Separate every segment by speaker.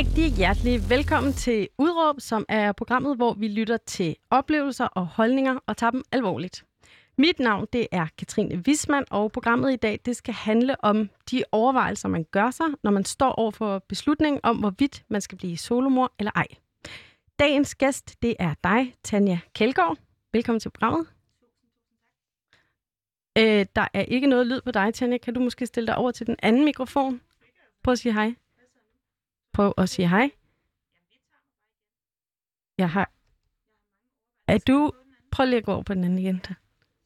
Speaker 1: Rigtig hjertelig velkommen til Udråb, som er programmet, hvor vi lytter til oplevelser og holdninger og tager dem alvorligt. Mit navn det er Katrine Wisman, og programmet i dag det skal handle om de overvejelser, man gør sig, når man står over for beslutningen om, hvorvidt man skal blive solomor eller ej. Dagens gæst det er dig, Tanja Kjeldgaard. Velkommen til programmet. Øh, der er ikke noget lyd på dig, Tanja. Kan du måske stille dig over til den anden mikrofon? Prøv at sige hej. Prøv at sige hej. Jeg har... Er du... Prøv lige at gå over på den anden igen.
Speaker 2: Så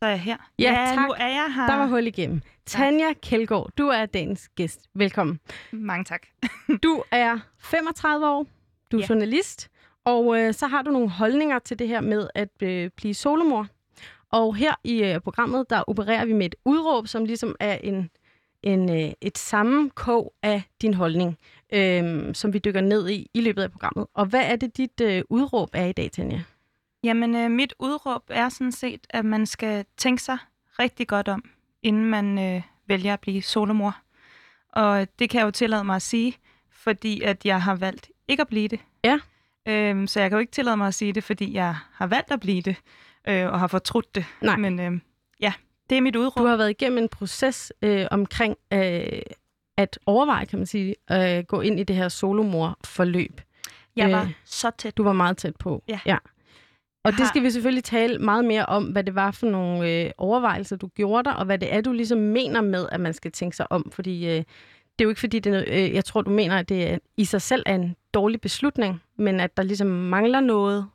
Speaker 2: er jeg her.
Speaker 1: Ja, tak.
Speaker 2: nu er jeg her.
Speaker 1: Der var hul igennem. Tanja Kjeldgaard, du er dagens gæst. Velkommen.
Speaker 2: Mange tak.
Speaker 1: Du er 35 år. Du er
Speaker 2: Ja.
Speaker 1: journalist. Og øh, så har du nogle holdninger til det her med at øh, blive solomor. Og her i øh, programmet, der opererer vi med et udråb, som ligesom er en, en, øh, et sammenkog af din holdning, øh, som vi dykker ned i i løbet af programmet. Og hvad er det, dit øh, udråb er i dag, Tanja?
Speaker 2: Jamen, øh, mit udråb er sådan set, at man skal tænke sig rigtig godt om, inden man øh, vælger at blive solomor. Og det kan jeg jo tillade mig at sige, fordi at jeg har valgt ikke at blive det.
Speaker 1: Ja.
Speaker 2: Øhm, så jeg kan jo ikke tillade mig at sige det, fordi jeg har valgt at blive det, øh, og har fortrudt det.
Speaker 1: Nej.
Speaker 2: Men øh, ja, det er mit udråb.
Speaker 1: Du har været igennem en proces øh, omkring øh, at overveje, kan man sige, at gå ind i det her solomor-forløb.
Speaker 2: jeg var
Speaker 1: øh,
Speaker 2: så tæt.
Speaker 1: Du var meget tæt på.
Speaker 2: Ja.
Speaker 1: ja. Og det skal vi selvfølgelig tale meget mere om, hvad det var for nogle øh, overvejelser, du gjorde dig, og hvad det er, du ligesom mener med, at man skal tænke sig om. Fordi øh, det er jo ikke, fordi det, er noget- øh, jeg tror, du mener, at det er, i sig selv er en dårlig beslutning, men at der ligesom mangler noget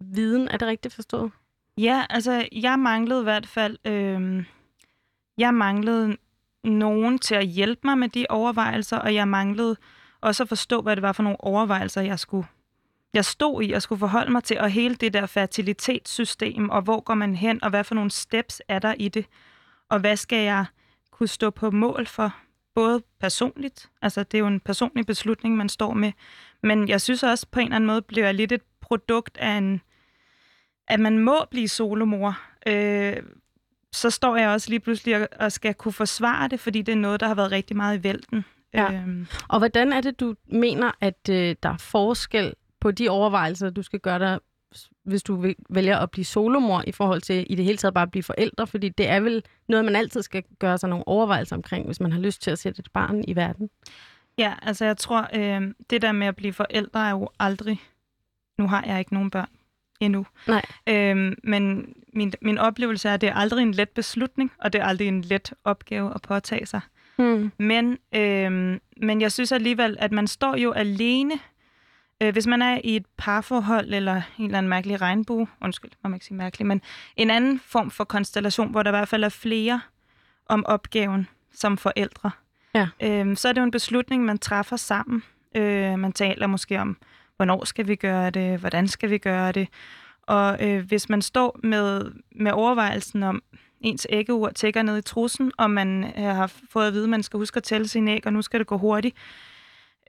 Speaker 1: viden. Er det rigtigt forstået?
Speaker 2: Ja, altså jeg manglede i hvert fald, øh, jeg manglede nogen til at hjælpe mig med de overvejelser, og jeg manglede også at forstå, hvad det var for nogle overvejelser, jeg skulle jeg stod i og skulle forholde mig til, og hele det der fertilitetssystem, og hvor går man hen, og hvad for nogle steps er der i det, og hvad skal jeg kunne stå på mål for, både personligt, altså det er jo en personlig beslutning, man står med, men jeg synes også på en eller anden måde, bliver jeg lidt et produkt af en, at man må blive solomor, øh, så står jeg også lige pludselig og, skal kunne forsvare det, fordi det er noget, der har været rigtig meget i vælten.
Speaker 1: Ja.
Speaker 2: Øhm,
Speaker 1: Og hvordan er det, du mener, at øh, der er forskel på de overvejelser, du skal gøre dig, hvis du vælger at blive solomor, i forhold til i det hele taget bare at blive forældre? Fordi det er vel noget, man altid skal gøre sig nogle overvejelser omkring, hvis man har lyst til at sætte et barn i verden.
Speaker 2: ja, altså jeg tror, øh, det der med at blive forældre er jo aldrig... Nu har jeg ikke nogen børn endnu.
Speaker 1: Nej.
Speaker 2: Øhm, men min, min oplevelse er, at det er aldrig en let beslutning, og det er aldrig en let opgave at påtage sig.
Speaker 1: Hmm.
Speaker 2: Men, øhm, men jeg synes alligevel, at man står jo alene, øh, hvis man er i et parforhold eller en eller anden mærkelig regnbue, undskyld, må man ikke sige mærkelig, men en anden form for konstellation, hvor der i hvert fald er flere om opgaven som forældre.
Speaker 1: Ja.
Speaker 2: Øhm, så er det jo en beslutning, man træffer sammen. Øh, man taler måske om, hvornår skal vi gøre det, hvordan skal vi gøre det. Og øh, hvis man står med, med overvejelsen om, ens æggeur tækker ned i trussen, og man øh, har fået at vide, at man skal huske at tælle sine æg, og nu skal det gå hurtigt.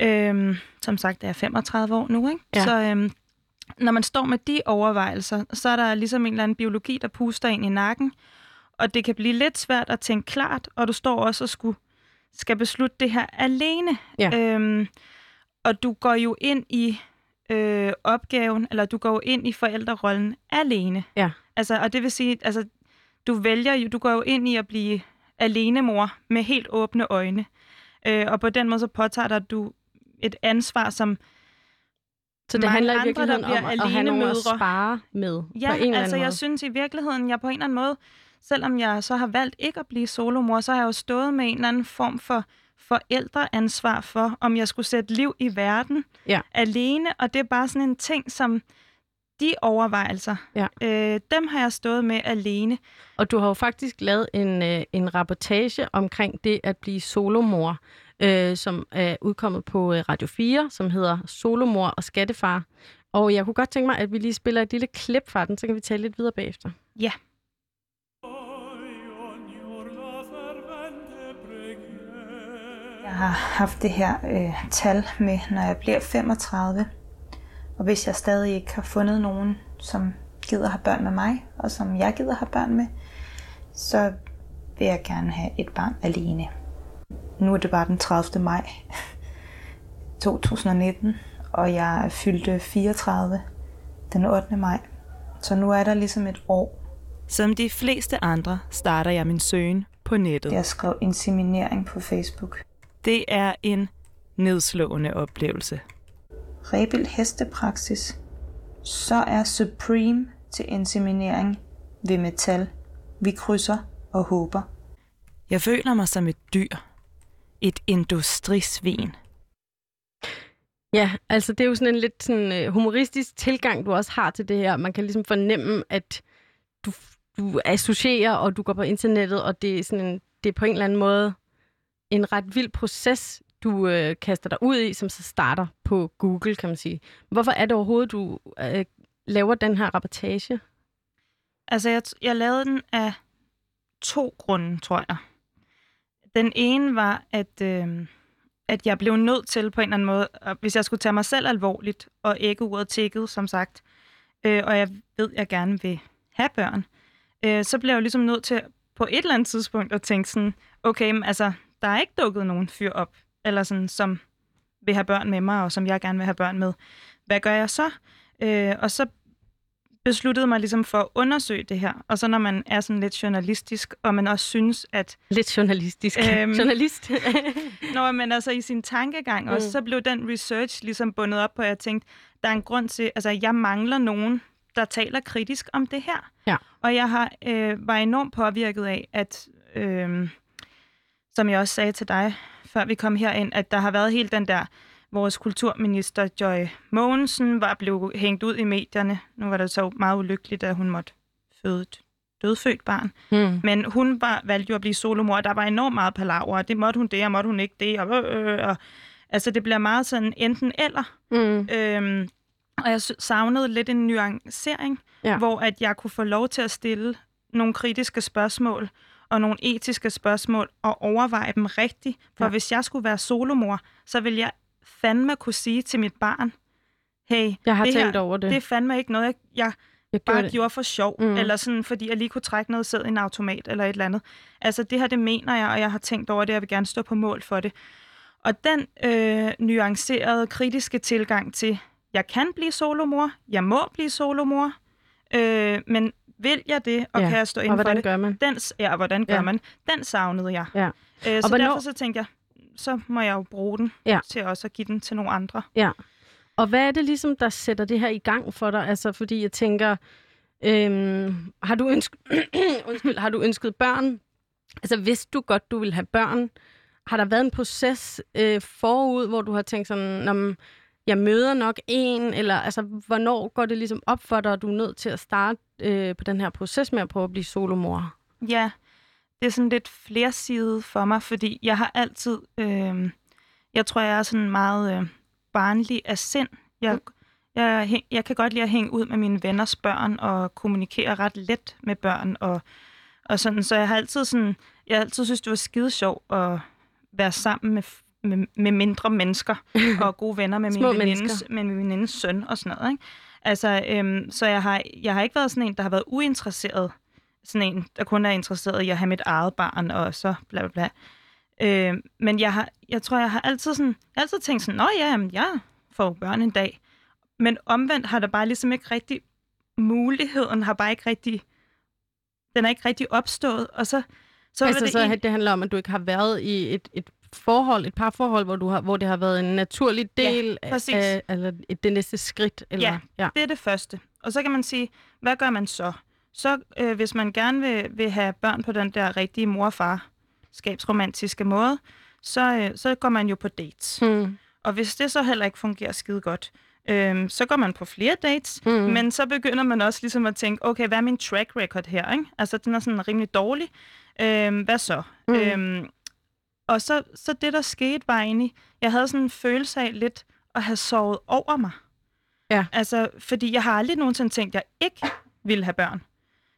Speaker 2: Øhm, som sagt, er jeg 35 år nu, ikke?
Speaker 1: Ja.
Speaker 2: Så øhm, når man står med de overvejelser, så er der ligesom en eller anden biologi, der puster ind i nakken, og det kan blive lidt svært at tænke klart, og du står også og skulle, skal beslutte det her alene.
Speaker 1: Ja.
Speaker 2: Øhm, og du går jo ind i øh, opgaven, eller du går ind i forældrerollen alene.
Speaker 1: Ja.
Speaker 2: Altså, og det vil sige, altså, du vælger jo, du går jo ind i at blive alenemor med helt åbne øjne. Øh, og på den måde så påtager dig du et ansvar, som
Speaker 1: Så det handler i
Speaker 2: andre,
Speaker 1: virkeligheden
Speaker 2: der
Speaker 1: om
Speaker 2: bliver
Speaker 1: at have nogen at spare med på
Speaker 2: Ja,
Speaker 1: en eller anden
Speaker 2: altså
Speaker 1: måde.
Speaker 2: jeg synes i virkeligheden, jeg på en eller anden måde, selvom jeg så har valgt ikke at blive solomor, så har jeg jo stået med en eller anden form for forældreansvar for, om jeg skulle sætte liv i verden
Speaker 1: Ja.
Speaker 2: alene, og det er bare sådan en ting, som de overvejelser,
Speaker 1: Ja.
Speaker 2: øh, dem har jeg stået med alene.
Speaker 1: Og du har jo faktisk lavet en, øh, en rapportage omkring det at blive solomor, øh, som er udkommet på øh, Radio 4, som hedder Solomor og Skattefar. Og jeg kunne godt tænke mig, at vi lige spiller et lille klip fra den, så kan vi tale lidt videre bagefter.
Speaker 2: Ja.
Speaker 3: Har haft det her øh, tal med, når jeg bliver 35. Og hvis jeg stadig ikke har fundet nogen, som gider have børn med mig, og som jeg gider have børn med, så vil jeg gerne have et barn alene. Nu er det bare den 30. maj 2019, og jeg fyldte 34 den 8. maj. Så nu er der ligesom et år.
Speaker 2: Som de fleste andre starter jeg min søgen på nettet.
Speaker 3: Jeg skrev inseminering på Facebook.
Speaker 2: Det er en nedslående oplevelse.
Speaker 3: Rebild hestepraksis. Så er Supreme til inseminering ved metal. Vi krydser og håber.
Speaker 2: Jeg føler mig som et dyr. Et industrisvin.
Speaker 1: Ja, altså det er jo sådan en lidt sådan, uh, humoristisk tilgang, du også har til det her. Man kan ligesom fornemme, at du, du associerer, og du går på internettet, og det er, sådan en, det er på en eller anden måde en ret vild proces, du øh, kaster dig ud i, som så starter på Google, kan man sige. Hvorfor er det overhovedet, du øh, laver den her rapportage?
Speaker 2: Altså, jeg, jeg lavede den af to grunde, tror jeg. Den ene var, at, øh, at jeg blev nødt til på en eller anden måde, at hvis jeg skulle tage mig selv alvorligt, og ikke uret tækket, som sagt, øh, og jeg ved, at jeg gerne vil have børn, øh, så blev jeg ligesom nødt til på et eller andet tidspunkt at tænke sådan, okay, men altså, der er ikke dukket nogen fyr op, eller sådan, som vil have børn med mig, og som jeg gerne vil have børn med. Hvad gør jeg så? Øh, og så besluttede mig ligesom for at undersøge det her. Og så når man er sådan lidt journalistisk, og man også synes, at...
Speaker 1: Lidt journalistisk. Øhm, Journalist.
Speaker 2: når man altså i sin tankegang også, mm. så blev den research ligesom bundet op på, at jeg tænkte, der er en grund til, altså jeg mangler nogen, der taler kritisk om det her.
Speaker 1: Ja.
Speaker 2: Og jeg har øh, var enormt påvirket af, at, øh, som jeg også sagde til dig, før vi kom herind, at der har været helt den der vores kulturminister Joy Mogensen var blevet hængt ud i medierne. Nu var det så meget ulykkeligt, at hun måtte føde et dødfødt barn. Mm. Men hun var, valgte jo at blive solomor, og der var enormt meget palaver. Det måtte hun det, og måtte hun ikke det. Og, øh, øh, og, altså, det bliver meget sådan enten eller. Mm. Øhm, og jeg savnede lidt en nuancering, ja. hvor at jeg kunne få lov til at stille nogle kritiske spørgsmål, og nogle etiske spørgsmål, og overveje dem rigtigt. For ja. hvis jeg skulle være solomor, så ville jeg fandme kunne sige til mit barn, hey,
Speaker 1: jeg har
Speaker 2: det
Speaker 1: tænkt
Speaker 2: her,
Speaker 1: over det.
Speaker 2: det er fandme ikke noget, jeg, jeg, jeg bare det. gjorde for sjov, mm. eller sådan, fordi jeg lige kunne trække noget sæd i en automat, eller et eller andet. Altså, det her, det mener jeg, og jeg har tænkt over det, og jeg vil gerne stå på mål for det. Og den øh, nuancerede, kritiske tilgang til, jeg kan blive solomor, jeg må blive solomor, øh, men vil jeg det, og
Speaker 1: ja.
Speaker 2: kan jeg stå inden
Speaker 1: for
Speaker 2: det?
Speaker 1: Gør man?
Speaker 2: Den, ja, hvordan gør ja. man? Den savnede jeg. Ja. Øh, så hvornår... derfor så tænkte jeg, så må jeg jo bruge den ja. til også at give den til nogle andre.
Speaker 1: Ja. Og hvad er det ligesom, der sætter det her i gang for dig? Altså, fordi jeg tænker, øhm, har, du ønsket, undskyld, har du ønsket børn? Altså, hvis du godt, du vil have børn, har der været en proces øh, forud, hvor du har tænkt sådan, jeg møder nok en, eller altså, hvornår går det ligesom op for dig, at du er nødt til at starte øh, på den her proces med at prøve at blive solomor?
Speaker 2: Ja, det er sådan lidt flersidet for mig, fordi jeg har altid, øh, jeg tror, jeg er sådan meget øh, barnlig af sind. Jeg, jeg, jeg kan godt lide at hænge ud med mine venners børn og kommunikere ret let med børn og, og sådan, så jeg har altid sådan, jeg har altid synes, det var skide sjov at være sammen med, med, med mindre mennesker og gode venner med min venindes, med min venindes søn og sådan noget. Ikke? Altså, øhm, så jeg har, jeg har ikke været sådan en, der har været uinteresseret sådan en, der kun er interesseret i at have mit eget barn, og så bla bla bla. Øh, men jeg, har, jeg tror, jeg har altid, sådan, jeg har altid tænkt sådan, nå ja, jamen, jeg får børn en dag. Men omvendt har der bare ligesom ikke rigtig, muligheden har bare ikke rigtig, den er ikke rigtig opstået, og så...
Speaker 1: Så, altså, det, så en... det handler om, at du ikke har været i et, et forhold, et par forhold, hvor, du har, hvor det har været en naturlig del ja, af, eller det næste skridt? Eller,
Speaker 2: ja, ja, det er det første. Og så kan man sige, hvad gør man så? så øh, hvis man gerne vil, vil have børn på den der rigtige mor og far skabsromantiske måde, så, øh, så går man jo på dates. Mm. Og hvis det så heller ikke fungerer skide godt, øh, så går man på flere dates, mm. men så begynder man også ligesom at tænke, okay, hvad er min track record her? Ikke? Altså, den er sådan rimelig dårlig. Øh, hvad så? Mm. Øh, og så, så det, der skete, var egentlig, jeg havde sådan en følelse af lidt at have sovet over mig. Ja. Altså, fordi jeg har aldrig nogensinde tænkt, at jeg ikke ville have børn.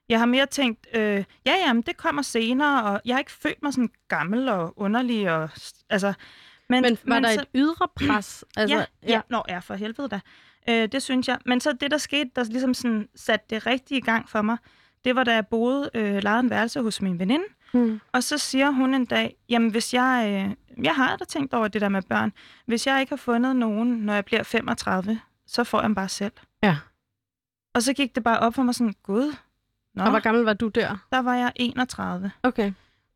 Speaker 2: Jeg har mere tænkt, øh, ja, jamen, det kommer senere, og jeg har ikke følt mig sådan gammel og underlig. Og, altså,
Speaker 1: men, men var men der så, et ydre pres?
Speaker 2: Altså, ja, ja. ja, nå, ja, for helvede da. Øh, det synes jeg. Men så det, der skete, der ligesom sådan satte det rigtige i gang for mig, det var, da jeg boede, øh, lejede en værelse hos min veninde, hmm. og så siger hun en dag, jamen hvis jeg jeg har da tænkt over det der med børn. Hvis jeg ikke har fundet nogen, når jeg bliver 35, så får jeg dem bare selv.
Speaker 1: Ja.
Speaker 2: Og så gik det bare op for mig sådan, gud, nå,
Speaker 1: Og hvor gammel var du der?
Speaker 2: der var jeg 31.
Speaker 1: Okay.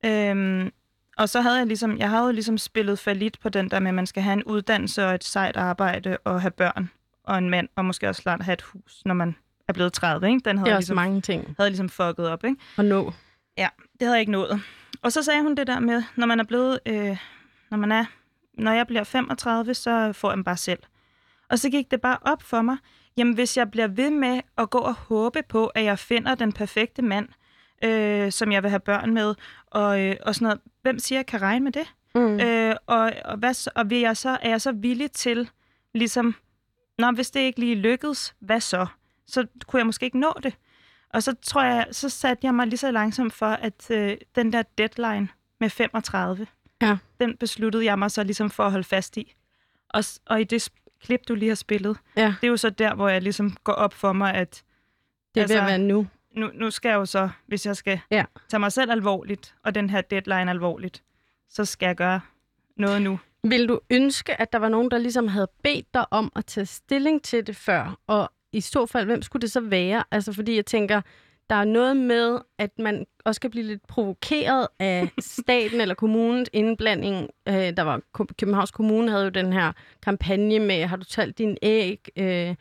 Speaker 2: Øhm, og så havde jeg ligesom, jeg havde jo ligesom spillet falit på den der med, at man skal have en uddannelse og et sejt arbejde og have børn og en mand, og måske også snart have et hus, når man er blevet 30, ikke? Den havde
Speaker 1: Det er
Speaker 2: jeg
Speaker 1: også
Speaker 2: ligesom,
Speaker 1: mange ting
Speaker 2: havde ligesom fucket op, ikke?
Speaker 1: at nå.
Speaker 2: Ja, det havde jeg ikke nået. Og så sagde hun det der med, når man er blevet, øh, når man er, når jeg bliver 35, så får jeg dem bare selv. Og så gik det bare op for mig, jamen hvis jeg bliver ved med at gå og håbe på, at jeg finder den perfekte mand, øh, som jeg vil have børn med, og, øh, og sådan noget, hvem siger, jeg kan regne med det?
Speaker 1: Mm.
Speaker 2: Øh, og, og, hvad, så- og vil jeg så, er jeg så villig til, ligesom, Nå, hvis det ikke lige lykkedes, hvad så? Så kunne jeg måske ikke nå det. Og så tror jeg, så satte jeg mig lige så langsomt for, at øh, den der deadline med 35,
Speaker 1: Ja.
Speaker 2: den besluttede jeg mig så ligesom for at holde fast i. Og, og i det klip, du lige har spillet,
Speaker 1: Ja.
Speaker 2: det er jo så der, hvor jeg ligesom går op for mig, at
Speaker 1: Det er altså... ved
Speaker 2: altså-
Speaker 1: at være nu.
Speaker 2: nu, nu skal jeg jo så, hvis jeg skal
Speaker 1: Ja.
Speaker 2: tage mig selv alvorligt, og den her deadline alvorligt, så skal jeg gøre noget nu.
Speaker 1: Vil du ønske, at der var nogen, der ligesom havde bedt dig om at tage stilling til det før? Og i så fald, hvem skulle det så være? Altså, fordi jeg tænker, der er noget med, at man også kan blive lidt provokeret af staten eller kommunens indblanding. Øh, der var Københavns Kommune havde jo den her kampagne med, har du talt din æg? Øh,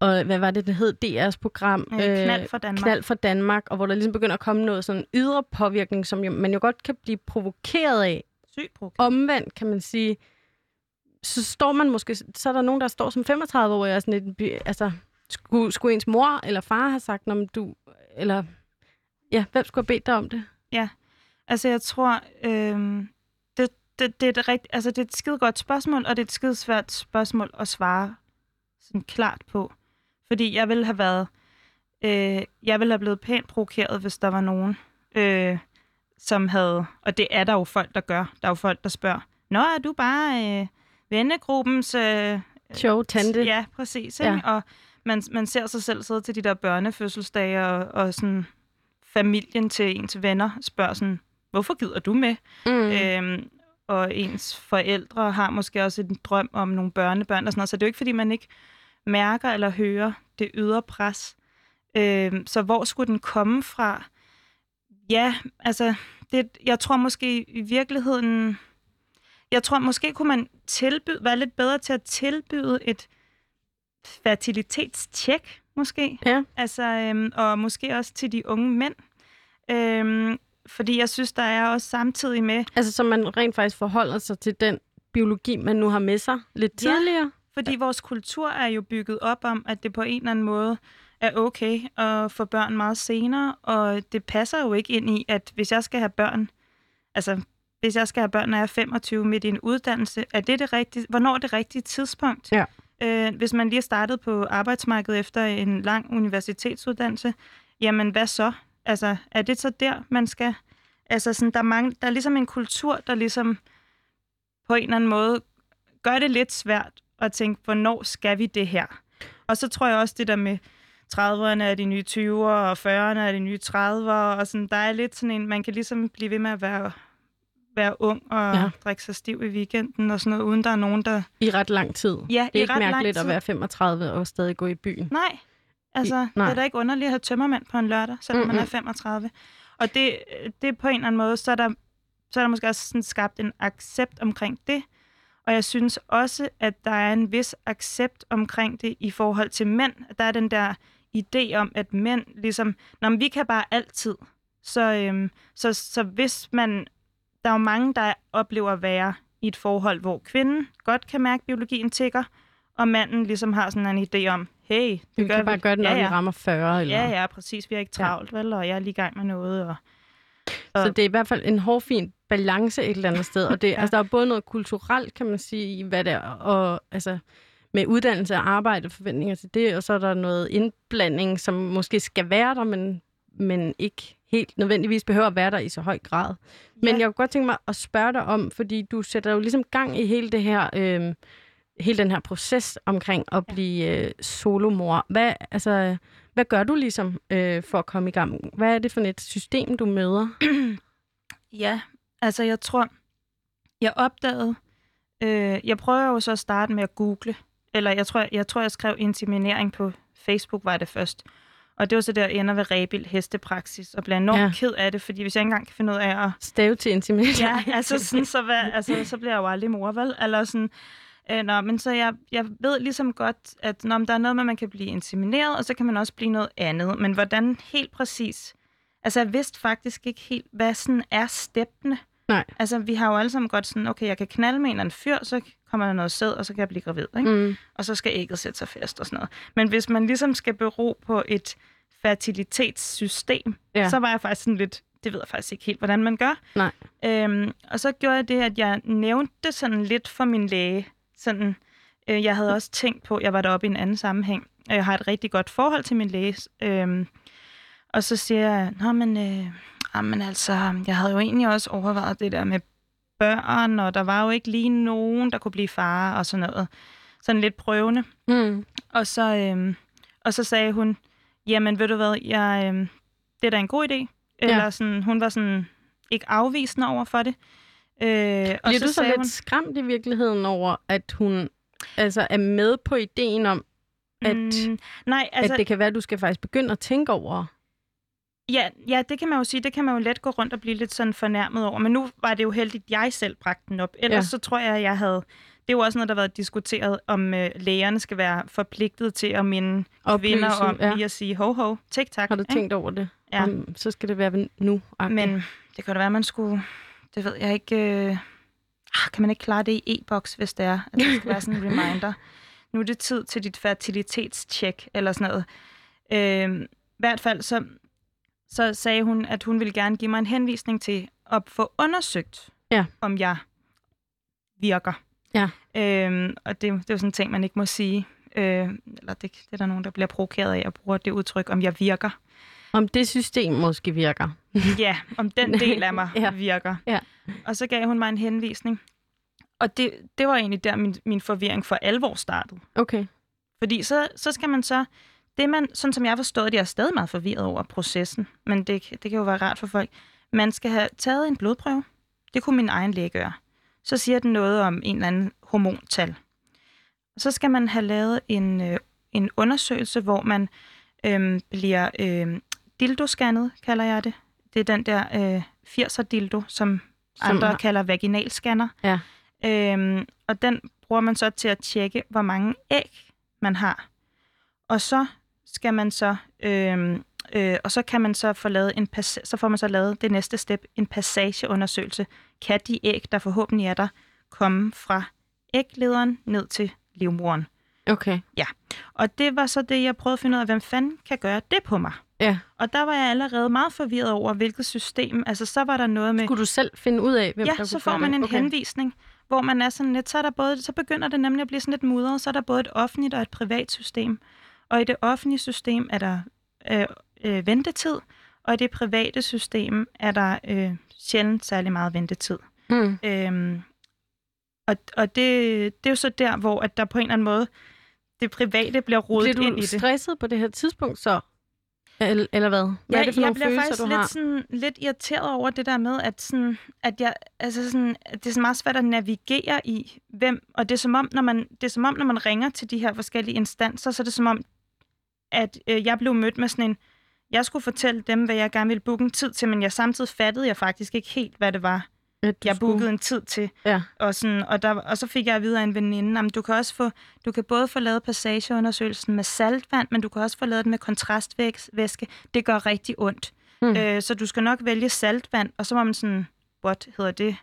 Speaker 1: og hvad var det, det hed? DR's program.
Speaker 2: Øh, knald for Danmark.
Speaker 1: Knald for Danmark, og hvor der ligesom begynder at komme noget sådan ydre påvirkning, som jo, man jo godt kan blive provokeret af.
Speaker 2: Sygt provokeret.
Speaker 1: Omvendt kan man sige, så står man måske, så er der nogen, der står som 35 år, og sådan lidt, altså, skulle, skulle ens mor eller far have sagt, om du, eller, ja, hvem skulle have bedt dig om det?
Speaker 2: Ja, Altså, jeg tror, øh, det, det, det, er et rigt, altså, det er et skide godt spørgsmål, og det er et skide svært spørgsmål at svare sådan klart på. Fordi jeg ville have været, øh, jeg ville have blevet pænt provokeret, hvis der var nogen, øh, som havde, og det er der jo folk, der gør. Der er jo folk, der spørger, Nå, er du bare øh, vennegruppens... Øh,
Speaker 1: Sjov tante.
Speaker 2: Ja, præcis. Ikke?
Speaker 1: Ja.
Speaker 2: Og man, man ser sig selv sidde til de der børnefødselsdage, og, og sådan familien til ens venner spørger sådan, hvorfor gider du med?
Speaker 1: Mm.
Speaker 2: Øhm, og ens forældre har måske også en drøm om nogle børnebørn og sådan noget. Så det er jo ikke, fordi man ikke mærker eller hører det ydre pres. Øhm, så hvor skulle den komme fra? Ja, altså, det, jeg tror måske i virkeligheden... Jeg tror måske kunne man tilbyde, være lidt bedre til at tilbyde et fertilitetstjek, måske.
Speaker 1: Ja.
Speaker 2: Altså, øhm, og måske også til de unge mænd. Øhm, fordi jeg synes, der er også samtidig med,
Speaker 1: Altså, så man rent faktisk forholder sig til den biologi, man nu har med sig lidt
Speaker 2: Ja.
Speaker 1: tidligere.
Speaker 2: fordi vores kultur er jo bygget op om, at det på en eller anden måde er okay at få børn meget senere, og det passer jo ikke ind i, at hvis jeg skal have børn, altså hvis jeg skal have børn, når jeg er 25 midt i en uddannelse, er det det rigtige, hvornår er det rigtige tidspunkt?
Speaker 1: Ja.
Speaker 2: Øh, hvis man lige er startet på arbejdsmarkedet efter en lang universitetsuddannelse, jamen hvad så? Altså, er det så der, man skal... Altså, sådan, der, er mange, der er ligesom en kultur, der ligesom på en eller anden måde gør det lidt svært at tænke, hvornår skal vi det her? Og så tror jeg også, det der med 30'erne er de nye 20'er, og 40'erne er de nye 30'er, og sådan, der er lidt sådan en, man kan ligesom blive ved med at være, være ung og
Speaker 1: Ja.
Speaker 2: drikke sig stiv i weekenden og sådan noget, uden der er nogen, der...
Speaker 1: I ret lang tid.
Speaker 2: Ja,
Speaker 1: det er
Speaker 2: i
Speaker 1: ikke
Speaker 2: ret lang
Speaker 1: mærkeligt at
Speaker 2: tid.
Speaker 1: være 35 og stadig gå i byen.
Speaker 2: Nej, altså,
Speaker 1: nej.
Speaker 2: det er da ikke underligt at have tømmermand på en lørdag, selvom mm-hmm. man er 35. Og det, det på en eller anden måde, så er der, så er der måske også sådan skabt en accept omkring det. Og jeg synes også, at der er en vis accept omkring det i forhold til mænd. Der er den der idé om, at mænd ligesom, når vi kan bare altid. Så, øhm, så, så hvis man, der er jo mange, der oplever at være i et forhold, hvor kvinden godt kan mærke, at biologien tigger, og manden ligesom har sådan en idé om, hey, det
Speaker 1: Vi
Speaker 2: gør
Speaker 1: kan bare gøre når
Speaker 2: ja,
Speaker 1: vi
Speaker 2: ja.
Speaker 1: rammer 40. Eller?
Speaker 2: Ja, ja, præcis. Vi har ikke travlt, ja. vel? Og jeg er lige i gang med noget. Og...
Speaker 1: Så det er i hvert fald en hårfin balance et eller andet sted. Og det, ja. altså, der er både noget kulturelt, kan man sige, i hvad det er, og altså, med uddannelse og arbejde, forventninger til det, og så er der noget indblanding, som måske skal være der, men, men ikke helt nødvendigvis behøver at være der i så høj grad. Men
Speaker 2: Ja.
Speaker 1: jeg kunne godt tænke mig at spørge dig om, fordi du sætter jo ligesom gang i hele det her... Øh, hele den her proces omkring at blive øh, solomor. Hvad, altså, hvad gør du ligesom øh, for at komme i gang? Hvad er det for et system, du møder?
Speaker 2: Ja, altså jeg tror, jeg opdagede, øh, jeg prøver jo så at starte med at google, eller jeg tror, jeg, jeg tror, jeg skrev inseminering på Facebook, var det først. Og det var så der, jeg ender ved rebil hestepraksis, og bliver enormt
Speaker 1: Ja.
Speaker 2: ked af det, fordi hvis jeg ikke engang kan finde ud af at
Speaker 1: Stave til intimidering.
Speaker 2: Ja, altså, sådan, så, hvad, altså, så bliver jeg jo aldrig mor, vel? Eller sådan, øh, nå, men så jeg, jeg ved ligesom godt, at når der er noget med, man kan blive insemineret, og så kan man også blive noget andet. Men hvordan helt præcis? Altså, jeg vidste faktisk ikke helt, hvad sådan er steppene.
Speaker 1: Nej.
Speaker 2: Altså, vi har jo alle sammen godt sådan, okay, jeg kan knalde med en eller anden fyr, så kommer der noget sæd, og så kan jeg blive gravid, ikke?
Speaker 1: Mm.
Speaker 2: og så skal ægget sætte sig fast og sådan noget. Men hvis man ligesom skal bero på et fertilitetssystem,
Speaker 1: Ja.
Speaker 2: så var jeg faktisk sådan lidt, det ved jeg faktisk ikke helt, hvordan man gør.
Speaker 1: Nej.
Speaker 2: Øhm, og så gjorde jeg det, at jeg nævnte det sådan lidt for min læge. Sådan, øh, jeg havde også tænkt på, jeg var deroppe i en anden sammenhæng, og jeg har et rigtig godt forhold til min læge. Øhm, og så siger jeg, Nå, men, øh, ah, men altså, jeg havde jo egentlig også overvejet det der med børn, og der var jo ikke lige nogen, der kunne blive far og sådan noget. Sådan lidt prøvende.
Speaker 1: Mm.
Speaker 2: Og så, øhm, og så sagde hun, jamen ved du hvad, jeg, øhm, det er da en god idé. Eller
Speaker 1: Ja.
Speaker 2: sådan, hun var sådan ikke afvisende over for det. Øh, og
Speaker 1: Bliver du så lidt
Speaker 2: hun,
Speaker 1: skræmt i virkeligheden over, at hun altså, er med på ideen om, at,
Speaker 2: mm, nej,
Speaker 1: altså, at det kan være, at du skal faktisk begynde at tænke over?
Speaker 2: Ja, ja, det kan man jo sige, det kan man jo let gå rundt og blive lidt sådan fornærmet over. Men nu var det jo heldigt, at jeg selv bragte den op. Ellers
Speaker 1: Ja.
Speaker 2: så tror jeg, at jeg havde... Det er jo også noget, der har været diskuteret, om øh, lægerne skal være forpligtet til at minde
Speaker 1: Oplyse,
Speaker 2: kvinder om
Speaker 1: ja.
Speaker 2: lige at sige ho ho, tik tak.
Speaker 1: Har du
Speaker 2: ikke?
Speaker 1: tænkt over det?
Speaker 2: Ja.
Speaker 1: Om, så skal det være nu.
Speaker 2: Men det kan da være, at man skulle... Det ved jeg ikke... Øh, ah, kan man ikke klare det i e-boks, hvis det er? At det skal være sådan en reminder. Nu er det tid til dit fertilitetstjek, eller sådan noget. Øh, I hvert fald så, så sagde hun, at hun ville gerne give mig en henvisning til at få undersøgt,
Speaker 1: Ja.
Speaker 2: om jeg virker.
Speaker 1: Ja.
Speaker 2: Øh, og det, det er jo sådan en ting, man ikke må sige. Øh, eller det, det er der nogen, der bliver provokeret af at bruge det udtryk, om jeg virker.
Speaker 1: Om det system måske virker.
Speaker 2: Ja, om den del af mig
Speaker 1: ja.
Speaker 2: virker.
Speaker 1: Ja.
Speaker 2: Og så gav hun mig en henvisning. Og det, det var egentlig der, min, min forvirring for alvor startede.
Speaker 1: Okay.
Speaker 2: Fordi så, så skal man så... Det man, sådan som jeg har forstået det, jeg er stadig meget forvirret over processen, men det, det kan jo være rart for folk. Man skal have taget en blodprøve. Det kunne min egen læge gøre. Så siger den noget om en eller anden hormontal. Og så skal man have lavet en, øh, en undersøgelse, hvor man øh, bliver øh, dildoscannet, kalder jeg det. Det er den der øh, 80'er dildo, som,
Speaker 1: Som
Speaker 2: andre
Speaker 1: har-
Speaker 2: kalder vaginalscanner.
Speaker 1: Ja.
Speaker 2: Øhm, og den bruger man så til at tjekke, hvor mange æg man har. Og så skal man så, øhm, øh, og så kan man så få lavet en pas- så får man så lavet det næste step, en passageundersøgelse. Kan de æg, der forhåbentlig er der, komme fra æglederen ned til livmoderen?
Speaker 1: Okay.
Speaker 2: Og det var så det, jeg prøvede at finde ud af, hvem fanden kan gøre det på mig?
Speaker 1: Ja.
Speaker 2: Og der var jeg allerede meget forvirret over, hvilket system. Altså, så var der noget med...
Speaker 1: Skulle du selv finde ud af, hvem der
Speaker 2: Ja,
Speaker 1: kunne
Speaker 2: så får man en
Speaker 1: okay.
Speaker 2: henvisning, hvor man er sådan lidt, så, er der både, så begynder det nemlig at blive sådan lidt mudret, så er der både et offentligt og et privat system. Og i det offentlige system er der øh, øh, ventetid, og i det private system er der øh, sjældent særlig meget ventetid.
Speaker 1: Mm.
Speaker 2: Øhm, og og det, det er jo så der, hvor at der på en eller anden måde, det private bliver rodet
Speaker 1: Bliver
Speaker 2: ind
Speaker 1: du
Speaker 2: i det.
Speaker 1: stresset på det her tidspunkt så? Eller, eller hvad? Hvad
Speaker 2: ja,
Speaker 1: er det for
Speaker 2: jeg bliver faktisk
Speaker 1: du
Speaker 2: lidt,
Speaker 1: har?
Speaker 2: sådan, lidt irriteret over det der med, at, sådan, at, jeg, altså sådan, at det er sådan meget svært at navigere i, hvem, og det er som om, når man, det er som om, når man ringer til de her forskellige instanser, så er det som om, at øh, jeg blev mødt med sådan en, jeg skulle fortælle dem, hvad jeg gerne ville booke en tid til, men jeg samtidig fattede jeg faktisk ikke helt, hvad det var,
Speaker 1: At
Speaker 2: jeg
Speaker 1: skulle-
Speaker 2: bookede en tid til.
Speaker 1: Ja.
Speaker 2: Og, sådan, og, der, og så fik jeg at vide af en veninde, at du kan også få, du kan både få lavet passageundersøgelsen med saltvand, men du kan også få lavet den med kontrastvæske. Det gør rigtig ondt.
Speaker 1: Mm.
Speaker 2: Øh, så du skal nok vælge saltvand, og så var man sådan, what hedder det?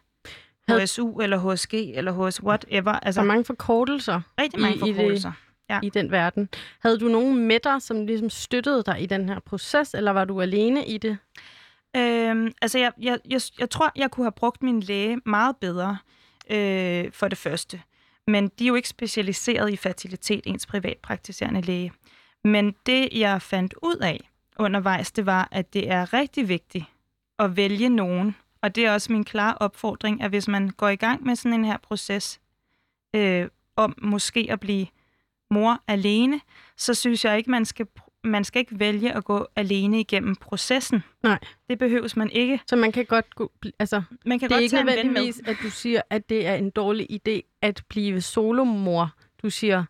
Speaker 2: HSU eller HSG eller HS whatever.
Speaker 1: Der
Speaker 2: Altså
Speaker 1: er mange forkortelser
Speaker 2: rigtig mange
Speaker 1: i- i det-
Speaker 2: forkortelser. Ja.
Speaker 1: i den verden. Havde du nogen med dig, som ligesom støttede dig i den her proces, eller var du alene i det?
Speaker 2: Øhm, altså, jeg, jeg, jeg, jeg tror, jeg kunne have brugt min læge meget bedre, øh, for det første. Men de er jo ikke specialiseret i fertilitet, ens privatpraktiserende læge. Men det, jeg fandt ud af undervejs, det var, at det er rigtig vigtigt at vælge nogen. Og det er også min klare opfordring, at hvis man går i gang med sådan en her proces, øh, om måske at blive mor alene, så synes jeg ikke, man skal, man skal ikke vælge at gå alene igennem processen.
Speaker 1: Nej.
Speaker 2: Det behøves man ikke.
Speaker 1: Så man kan godt gå, altså,
Speaker 2: Man kan
Speaker 1: det er
Speaker 2: godt
Speaker 1: ikke
Speaker 2: ven med.
Speaker 1: nødvendigvis, at du siger, at det er en dårlig idé at blive solomor. Du siger,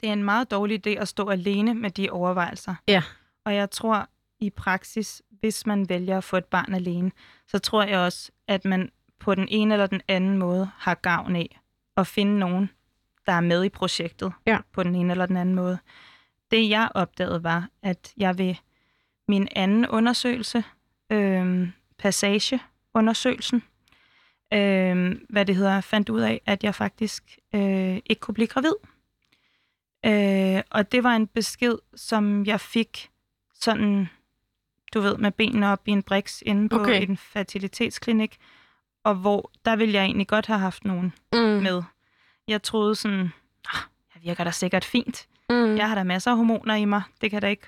Speaker 2: Det er en meget dårlig idé at stå alene med de overvejelser.
Speaker 1: Ja.
Speaker 2: Og jeg tror i praksis, hvis man vælger at få et barn alene, så tror jeg også, at man på den ene eller den anden måde har gavn af at finde nogen, der er med i projektet
Speaker 1: Ja.
Speaker 2: på den ene eller den anden måde. Det jeg opdagede var, at jeg ved min anden undersøgelse, øh, passageundersøgelsen, øh, hvad det hedder, fandt ud af, at jeg faktisk øh, ikke kunne blive gravid. Øh, og det var en besked, som jeg fik sådan, du ved, med benene op i en briks inde på
Speaker 1: Okay.
Speaker 2: en fertilitetsklinik, og hvor der ville jeg egentlig godt have haft nogen
Speaker 1: mm,
Speaker 2: med. Jeg troede sådan, "Ah, jeg virker da sikkert fint.
Speaker 1: mm,
Speaker 2: Jeg har da masser af hormoner i mig. Det kan da ikke...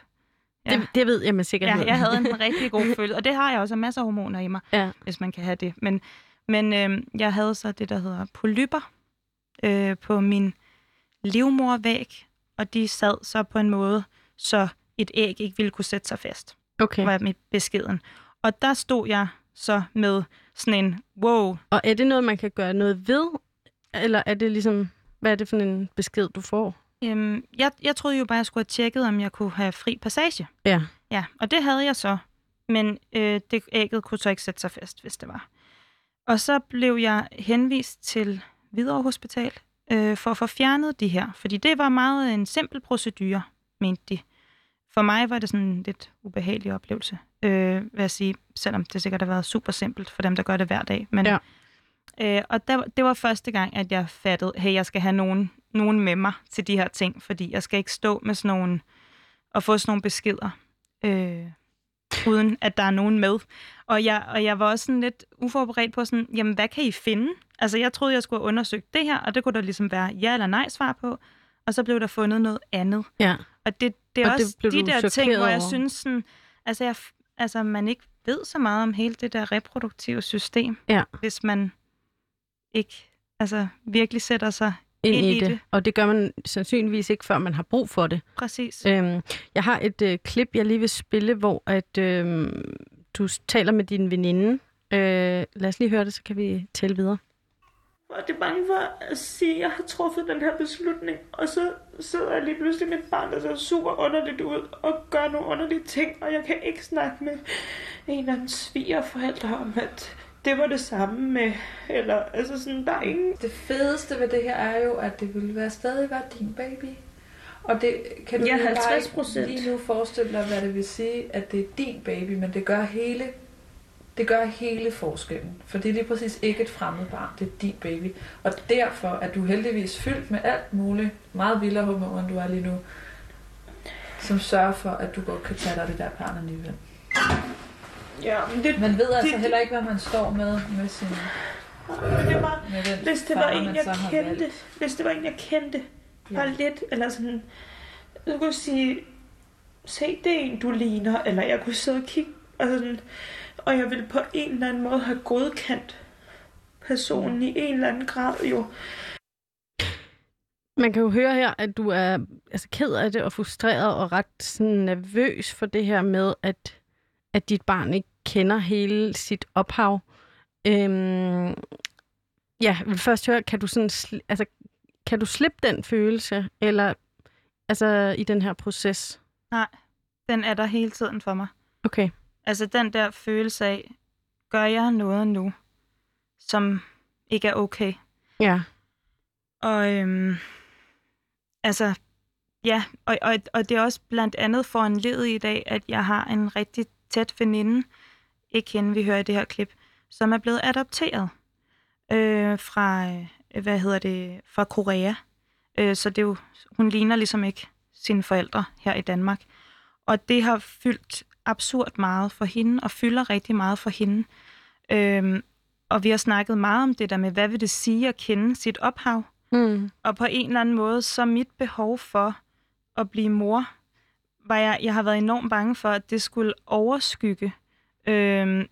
Speaker 2: Ja.
Speaker 1: det, det ved jeg med sikkerhed.
Speaker 2: Ja, jeg havde en rigtig god følelse, og det har jeg også, masser af hormoner i mig,
Speaker 1: Ja.
Speaker 2: hvis man kan have det. Men, men øh, jeg havde så det, der hedder polypper øh, på min livmorvæg, og de sad så på en måde, så et æg ikke ville kunne sætte sig fast,
Speaker 1: Okay.
Speaker 2: var mit beskeden. Og der stod jeg så med sådan en, wow,
Speaker 1: Og er det noget, man kan gøre noget ved? Eller er det ligesom, hvad er det for en besked, du får?
Speaker 2: øhm, jeg, jeg troede jo bare, jeg skulle have tjekket, om jeg kunne have fri passage.
Speaker 1: Ja.
Speaker 2: Ja, og det havde jeg så. Men øh, det ægget kunne så ikke sætte sig fast, hvis det var. Og så blev jeg henvist til Hvidovre Hospital øh, for at få fjernet de her. Fordi det var meget en simpel procedure, mente de. For mig var det sådan en lidt ubehagelig oplevelse, øh, vil jeg sige. Selvom det sikkert har været super simpelt for dem, der gør det hver dag. Men,
Speaker 1: Ja.
Speaker 2: Øh, og der, det var første gang, at jeg fattede, hey, jeg skal have nogen, nogen med mig til de her ting. Fordi jeg skal ikke stå med sådan nogle, og få sådan nogle beskeder. Øh, uden at der er nogen med. Og jeg, og jeg var også sådan lidt uforberedt på sådan, jamen hvad kan I finde? Altså jeg troede, jeg skulle have undersøgt det her, og det kunne der ligesom være ja eller nej svar på. Og så blev der fundet noget andet.
Speaker 1: Ja.
Speaker 2: Og det, det er
Speaker 1: Og det
Speaker 2: også
Speaker 1: blev
Speaker 2: de der ting, hvor jeg synes sådan, altså, jeg, altså man ikke ved så meget om hele det der reproduktive system,
Speaker 1: Ja.
Speaker 2: hvis man ikke altså, virkelig sætter sig
Speaker 1: Ind,
Speaker 2: Ind
Speaker 1: i
Speaker 2: i
Speaker 1: det.
Speaker 2: det.
Speaker 1: Og det gør man sandsynligvis ikke, før man har brug for det.
Speaker 2: præcis.
Speaker 1: Øhm, jeg har et øh, klip, jeg lige vil spille, hvor at, øh, du taler med din veninde. Øh, lad os lige høre det, så kan vi tælle videre.
Speaker 4: Og det er bange for at sige, at jeg har truffet den her beslutning. Og så sidder jeg lige pludselig med et barn, der ser super underligt ud og gør nogle underlige ting. Og jeg kan ikke snakke med en eller anden svigerforældre om, at det var det samme med... Eller, altså sådan, der er ingen...
Speaker 5: Det fedeste ved det her er jo, at det vil være stadig være din baby. Og det kan du
Speaker 4: Ja,
Speaker 5: jo bare
Speaker 4: 50%.
Speaker 5: ikke lige nu forestille dig, hvad det vil sige, at det er din baby, men det gør hele det gør hele forskellen. For det er lige præcis ikke et fremmed barn, det er din baby. Og derfor er du heldigvis fyldt med alt muligt, meget vildere hormoner, end du er lige nu, som sørger for, at du godt kan tage dig det der barn alligevel.
Speaker 4: Ja, men det,
Speaker 5: Man ved altså
Speaker 4: Det-
Speaker 5: heller ikke, hvad man står med med sin
Speaker 4: men det var... Hvis det var en, jeg
Speaker 5: så
Speaker 4: kendte, hvis det var en, jeg kendte, bare
Speaker 5: Ja.
Speaker 4: lidt, eller sådan, jeg kunne sige, se, det er en, du ligner, eller jeg kunne sidde og kigge, altså sådan, og jeg ville på en eller anden måde have godkendt personen i en eller anden grad jo.
Speaker 1: Man kan jo høre her, at du er altså, ked af det og frustreret og ret sådan, nervøs for det her med, at, at dit barn ikke kender hele sit ophav. Øhm, ja, vil først høre, kan du, sådan, altså, kan du slippe den følelse, eller altså i den her proces?
Speaker 2: Den er der hele tiden for mig.
Speaker 1: Okay.
Speaker 2: Altså den der følelse af, gør jeg noget nu, som ikke er okay?
Speaker 1: Ja.
Speaker 2: Og øhm, altså, ja, og, og, og det er også blandt andet for en led i dag, at jeg har en rigtig tæt veninde, ikke hende, vi hører i det her klip, som er blevet adopteret øh, fra, øh, hvad hedder det, fra Korea. Øh, så det er jo, hun ligner ligesom ikke sine forældre her i Danmark. Og det har fyldt absurd meget for hende, og fylder rigtig meget for hende. Øhm, og vi har snakket meget om det der med, hvad vil det sige at kende sit ophav?
Speaker 1: Mm.
Speaker 2: Og på en eller anden måde, så mit behov for at blive mor, var jeg, jeg har været enormt bange for, at det skulle overskygge øhm,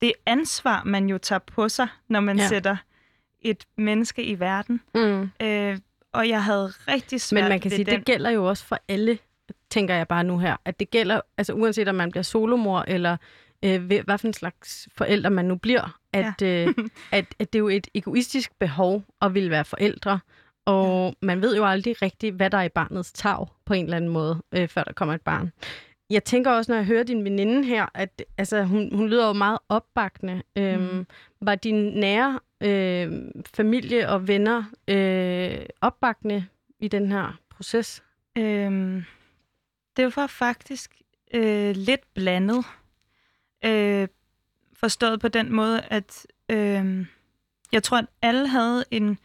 Speaker 2: det ansvar, man jo tager på sig, når man
Speaker 1: Ja.
Speaker 2: ja. sætter et menneske i verden.
Speaker 1: Mm.
Speaker 2: Øh, og jeg havde rigtig svært
Speaker 1: Men man kan sige,
Speaker 2: den.
Speaker 1: det gælder jo også for alle tænker jeg bare nu her, at det gælder, altså uanset om man bliver solomor, eller øh, ved- hvad for en slags forældre man nu bliver, at, ja. øh, at, at det er jo et egoistisk behov at ville være forældre, og man ved jo aldrig rigtigt, hvad der er i barnets tag på en eller anden måde, øh, før der kommer et barn. Jeg tænker også, når jeg hører din veninde her, at altså, hun, hun lyder jo meget opbakkende. Øhm,
Speaker 2: Mm.
Speaker 1: Var din nære øh, familie og venner øh, opbakkende i den her proces?
Speaker 2: Øhm, det var faktisk øh, lidt blandet. Øh, forstået på den måde, at øh, jeg tror, at alle havde en,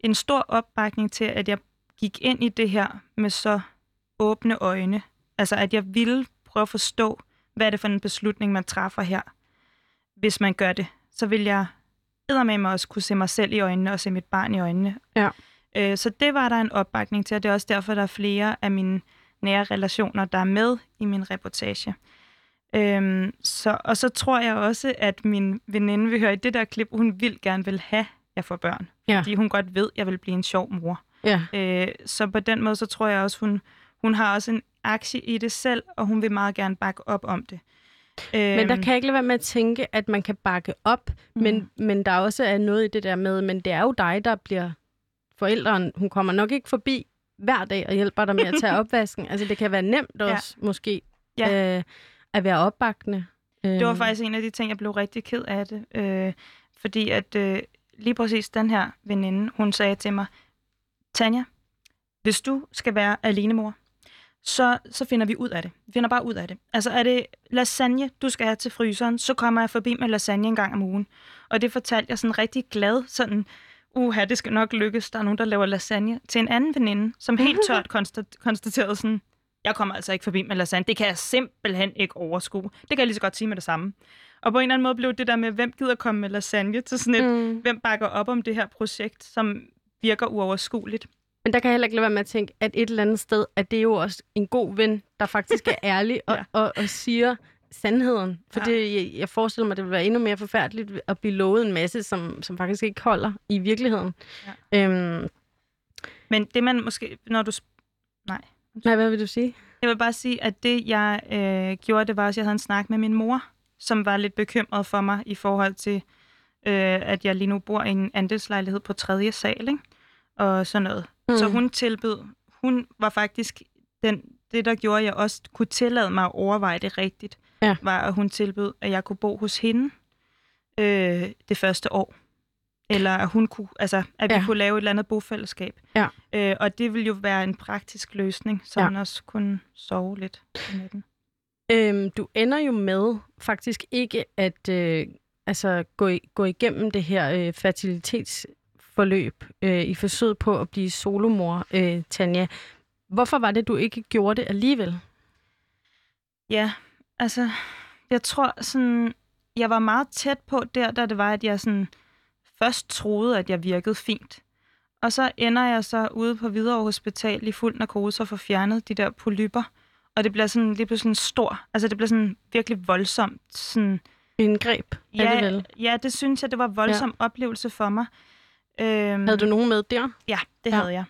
Speaker 2: en stor opbakning til, at jeg gik ind i det her med så åbne øjne. Altså, at jeg ville prøve at forstå, hvad er det for en beslutning, man træffer her. Hvis man gør det, så vil jeg med mig også kunne se mig selv i øjnene og se mit barn i øjnene.
Speaker 1: Ja.
Speaker 2: Øh, så det var der en opbakning til, og det er også derfor, der er flere af mine nære relationer, der er med i min reportage. Øhm, så, og så tror jeg også, at min veninde vil høre i det der klip, hun vil gerne vil have, jeg får børn.
Speaker 1: Ja.
Speaker 2: Fordi hun godt ved, at jeg vil blive en sjov mor.
Speaker 1: Ja.
Speaker 2: Øh, så på den måde, så tror jeg også, hun, hun har også en aktie i det selv, og hun vil meget gerne bakke op om det. Øhm,
Speaker 1: Men der kan jeg ikke lade være med at tænke, at man kan bakke op, mm. men, men der også er noget i det der med, men det er jo dig, der bliver forældren. Hun kommer nok ikke forbi hver dag og hjælper dig med at tage opvasken. Altså det kan være nemt også, ja. måske,
Speaker 2: Ja.
Speaker 1: øh, at være opbakkende.
Speaker 2: Det var
Speaker 1: Øh,
Speaker 2: faktisk en af de ting, jeg blev rigtig ked af det. Øh, fordi at øh, lige præcis den her veninde, hun sagde til mig, Tanja, hvis du skal være alenemor, så, så finder vi ud af det. Vi finder bare ud af det. Altså er det lasagne, du skal have til fryseren, så kommer jeg forbi med lasagne en gang om ugen. Og det fortalte jeg sådan rigtig glad, sådan, uha, det skal nok lykkes, der er nogen, der laver lasagne, til en anden veninde, som helt tørt konstat- konstaterede sådan, jeg kommer altså ikke forbi med lasagne. Det kan jeg simpelthen ikke overskue. Det kan jeg lige så godt sige med det samme. Og på en eller anden måde blev det der med, hvem gider komme med lasagne til sådan et, mm.
Speaker 1: mm.
Speaker 2: hvem bakker op om det her projekt, som virker uoverskueligt.
Speaker 1: Men der kan jeg heller ikke lade være med at tænke, at et eller andet sted, at det er jo også en god ven, der faktisk er ærlig og,
Speaker 2: Ja.
Speaker 1: og, og siger sandheden. For
Speaker 2: Ja.
Speaker 1: det, jeg, jeg forestiller mig, det vil være endnu mere forfærdeligt at blive lovet en masse, som, som faktisk ikke holder i virkeligheden. Ja. Øhm,
Speaker 2: Men det man måske, når du... Nej.
Speaker 1: nej, hvad vil du sige?
Speaker 2: Jeg vil bare sige, at det jeg øh, gjorde, det var, at jeg havde en snak med min mor, som var lidt bekymret for mig i forhold til, øh, at jeg lige nu bor i en andelslejlighed på tredje sal, ikke? og sådan noget. Mm. Så hun tilbød, hun var faktisk den, det, der gjorde, at jeg også kunne tillade mig at overveje det rigtigt,
Speaker 1: Ja.
Speaker 2: var, at hun tilbød, at jeg kunne bo hos hende øh, det første år. Eller at hun kunne, altså, at vi
Speaker 1: Ja.
Speaker 2: kunne lave et eller andet bofællesskab.
Speaker 1: Ja.
Speaker 2: Øh, og det ville jo være en praktisk løsning, så
Speaker 1: Ja.
Speaker 2: hun også kunne sove lidt om natten.
Speaker 1: Øhm, du ender jo med faktisk ikke at øh, altså, gå, i, gå igennem det her øh, fertilitetsforløb øh, i forsøget på at blive solomor, øh, Tanja. Hvorfor var det, du ikke gjorde det alligevel?
Speaker 2: Ja, altså, jeg tror sådan, jeg var meget tæt på der, da det var, at jeg sådan først troede, at jeg virkede fint. Og så ender jeg så ude på Hvidovre Hospital i fuld narkose og får fjernet de der polypper. Og det bliver sådan lige pludselig sådan stor, altså det bliver sådan virkelig voldsomt. Sådan,
Speaker 1: Indgreb
Speaker 2: ja,
Speaker 1: alligevel.
Speaker 2: ja, det synes jeg, det var en voldsom ja. oplevelse for mig. Øhm,
Speaker 1: Havde du nogen med der?
Speaker 2: Ja, det
Speaker 1: Ja.
Speaker 2: havde jeg.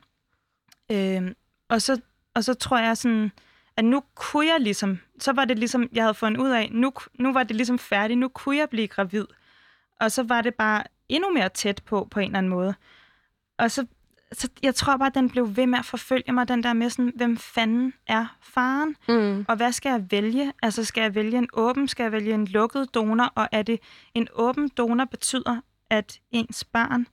Speaker 2: Øhm, og, så, og så tror jeg sådan, at nu kunne jeg ligesom, så var det ligesom, jeg havde fundet ud af, nu, nu var det ligesom færdigt, nu kunne jeg blive gravid. Og så var det bare endnu mere tæt på, på en eller anden måde. Og så, så jeg tror bare, at den blev ved med at forfølge mig, den der med sådan, hvem fanden er faren?
Speaker 1: Mm.
Speaker 2: Og hvad skal jeg vælge? Altså, skal jeg vælge en åben, skal jeg vælge en lukket donor? Og er det en åben donor betyder, at ens barn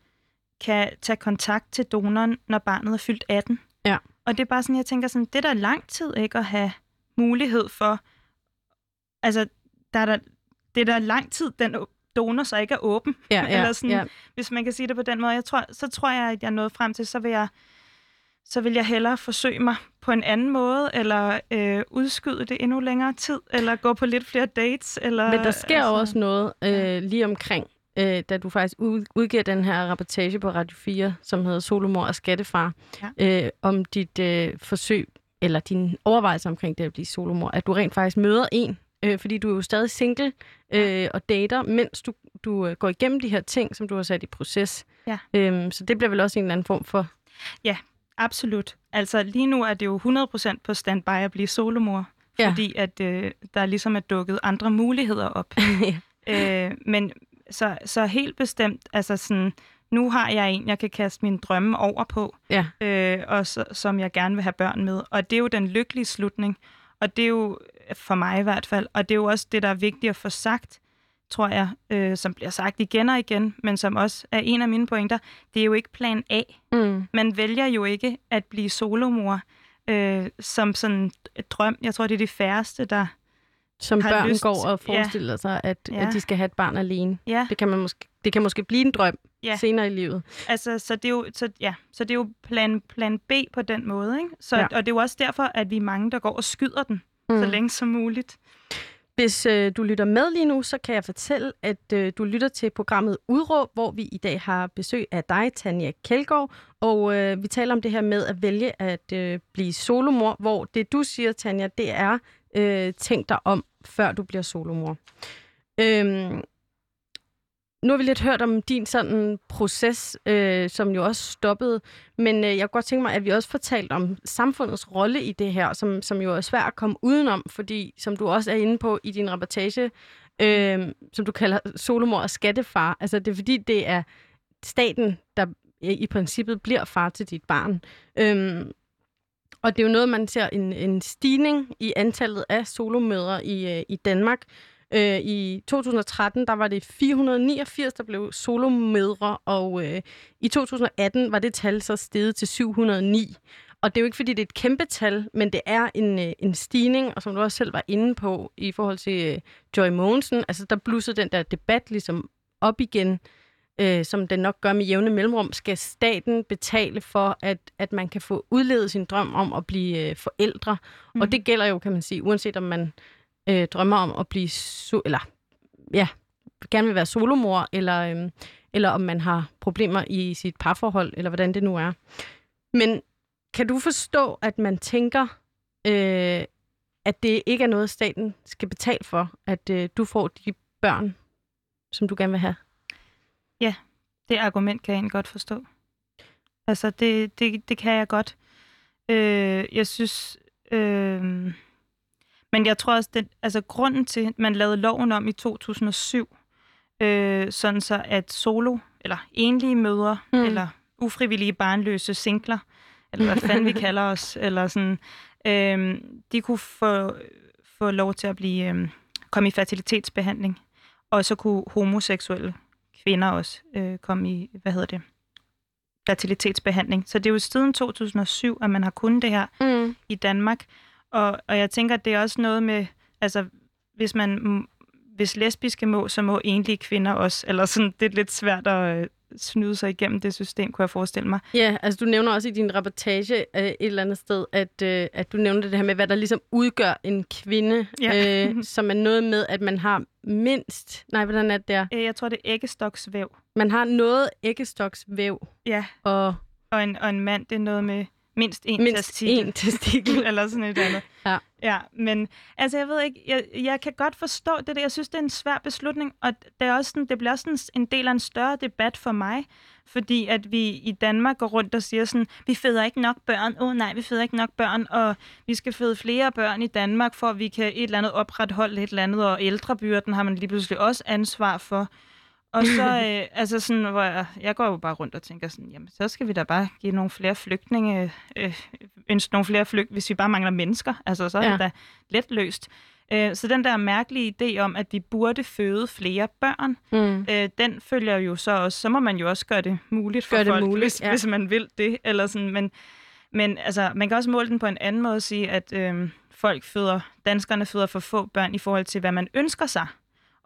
Speaker 2: kan tage kontakt til donoren, når barnet er fyldt 18?
Speaker 1: Ja.
Speaker 2: Og det er bare sådan, jeg tænker sådan, det er da lang tid ikke at have mulighed for, altså, der er der, det er da lang tid, den donor så ikke er åben,
Speaker 1: Ja, ja,
Speaker 2: Eller sådan-
Speaker 1: ja.
Speaker 2: hvis man kan sige det på den måde. Jeg tror, så tror jeg, at jeg nåede frem til, så vil jeg, så vil jeg hellere forsøge mig på en anden måde, eller øh, udskyde det endnu længere tid, eller gå på lidt flere dates. Eller,
Speaker 1: Men der sker altså, også noget øh, lige omkring, øh, da du faktisk ud, udgiver den her rapportage på Radio 4, som hedder Solomor og Skattefar, øh, om dit øh, forsøg, eller din overvejelse omkring det at blive solomor, at du rent faktisk møder en, øh, fordi du er jo stadig single øh, og dater, mens du, du øh, går igennem de her ting, som du har sat i proces.
Speaker 2: Ja.
Speaker 1: Øhm, så det bliver vel også en eller anden form for...
Speaker 2: Absolut. Altså lige nu er det jo 100% på standby at blive solomor,
Speaker 1: Ja.
Speaker 2: fordi at øh, der ligesom er dukket andre muligheder op.
Speaker 1: Ja.
Speaker 2: øh, men så, så helt bestemt, altså sådan, nu har jeg en, jeg kan kaste mine drømme over på,
Speaker 1: Ja.
Speaker 2: øh, og så, som jeg gerne vil have børn med. Og det er jo den lykkelige slutning, og det er jo for mig i hvert fald, og det er jo også det, der er vigtigt at få sagt, tror jeg, øh, som bliver sagt igen og igen, men som også er en af mine pointer, det er jo ikke plan A.
Speaker 1: Mm.
Speaker 2: Man vælger jo ikke at blive solomor øh, som sådan et drøm. Jeg tror, det er de færreste, der...
Speaker 1: Som
Speaker 2: Har
Speaker 1: børn
Speaker 2: lyst-
Speaker 1: går og
Speaker 2: ja.
Speaker 1: forestiller sig, at,
Speaker 2: Ja.
Speaker 1: at de skal have et barn alene.
Speaker 2: Ja,
Speaker 1: Det kan, man måske, det kan måske blive en drøm
Speaker 2: Ja.
Speaker 1: senere i livet.
Speaker 2: altså, så det er jo, så, ja, så det er jo plan, plan B på den måde. Ikke? Så,
Speaker 1: Ja.
Speaker 2: ja. Og det er jo også derfor, at vi er mange, der går og skyder den mm. så længe som muligt.
Speaker 1: Hvis øh, du lytter med lige nu, så kan jeg fortælle, at øh, du lytter til programmet Udråb, hvor vi i dag har besøg af dig, Tanja Kjeldgaard, og øh, vi taler om det her med at vælge at øh, blive solomor, hvor det du siger, Tanja, det er, øh, tænk dig om, før du bliver solomor. Øhm, nu har vi lidt hørt om din sådan proces, øh, som jo også stoppede, men øh, jeg kunne godt tænke mig, at vi også fortalt om samfundets rolle i det her, som, som jo er svært at komme udenom, fordi som du også er inde på i din reportage, øh, som du kalder solomor og skattefar, altså det er fordi, det er staten, der i princippet bliver far til dit barn. Øhm, og det er jo noget, man ser en, en stigning i antallet af solomødre i, øh, i Danmark. Øh, I 2013 der var det 489, der blev solomødre, og øh, i 2018 var det tal så steget til 709. Og det er jo ikke, fordi det er et kæmpe tal, men det er en, øh, en stigning, og som du også selv var inde på i forhold til øh, Joy Mogensen, altså der blussede den der debat ligesom op igen, øh, som den nok gør med jævne mellemrum. Skal staten betale for, at, at man kan få udlevet sin drøm om at blive øh, forældre? Mm. Og det gælder jo, kan man sige, uanset om man øh, drømmer om at blive, so- eller ja, gerne vil være solomor, eller, øh, eller om man har problemer i sit parforhold, eller hvordan det nu er. Men kan du forstå, at man tænker, øh, at det ikke er noget, staten skal betale for, at øh, du får de børn, som du gerne vil have?
Speaker 2: Det argument kan jeg egentlig godt forstå. Altså, det, det, det kan jeg godt. Øh, jeg synes... Øh, men jeg tror også, det, altså grunden til, at man lavede loven om i 2007, øh, sådan så at solo, eller enlige mødre,
Speaker 1: mm.
Speaker 2: eller ufrivillige barnløse singler, eller hvad fanden vi kalder os, eller sådan, øh, de kunne få, få lov til at blive, øh, komme i fertilitetsbehandling, og så kunne homoseksuelle kvinder også øh, komme i, hvad hedder det, fertilitetsbehandling. Så det er jo siden 2007, at man har kunnet det her
Speaker 1: Mm.
Speaker 2: i Danmark. Og, og jeg tænker, at det er også noget med, altså hvis man hvis lesbiske må, så må enlige kvinder også. Eller sådan, det er lidt svært at snyde sig igennem det system, kunne jeg forestille mig.
Speaker 1: Ja, altså du nævner også i din reportage øh, et eller andet sted, at, øh, at du nævnte det her med, hvad der ligesom udgør en kvinde,
Speaker 2: Ja.
Speaker 1: øh, som er noget med, at man har mindst, nej, hvordan er det der?
Speaker 2: Øh, Jeg tror, det er æggestoksvæv.
Speaker 1: Man har noget æggestoksvæv,
Speaker 2: Ja,
Speaker 1: og
Speaker 2: og en, og en mand, det er noget med mindst en
Speaker 1: mindst
Speaker 2: testikel.
Speaker 1: en testikel.
Speaker 2: eller sådan et andet.
Speaker 1: Ja.
Speaker 2: ja. men altså jeg ved ikke, jeg, jeg kan godt forstå det der. Jeg synes, det er en svær beslutning, og det, er også sådan, det bliver også sådan en del af en større debat for mig, fordi at vi i Danmark går rundt og siger sådan, vi føder ikke nok børn, åh oh, nej, vi føder ikke nok børn, og vi skal føde flere børn i Danmark, for at vi kan et eller andet opretholde et eller andet, og ældrebyrden har man lige pludselig også ansvar for. Og så, øh, altså sådan, hvor jeg, jeg går jo bare rundt og tænker sådan, jamen, så skal vi da bare give nogle flere flygtninge, øh, ønske nogle flere flygt, hvis vi bare mangler mennesker. Altså, så er
Speaker 1: Ja.
Speaker 2: det da let løst. Øh, så den der mærkelige idé om, at vi burde føde flere børn,
Speaker 1: Mm.
Speaker 2: øh, den følger jo så også, så må man jo også gøre det muligt for
Speaker 1: Gør det
Speaker 2: folk,
Speaker 1: muligt,
Speaker 2: hvis,
Speaker 1: ja.
Speaker 2: hvis man vil det. Eller sådan. Men, men altså, man kan også måle den på en anden måde og sige, at øh, folk føder, danskerne føder for få børn i forhold til, hvad man ønsker sig.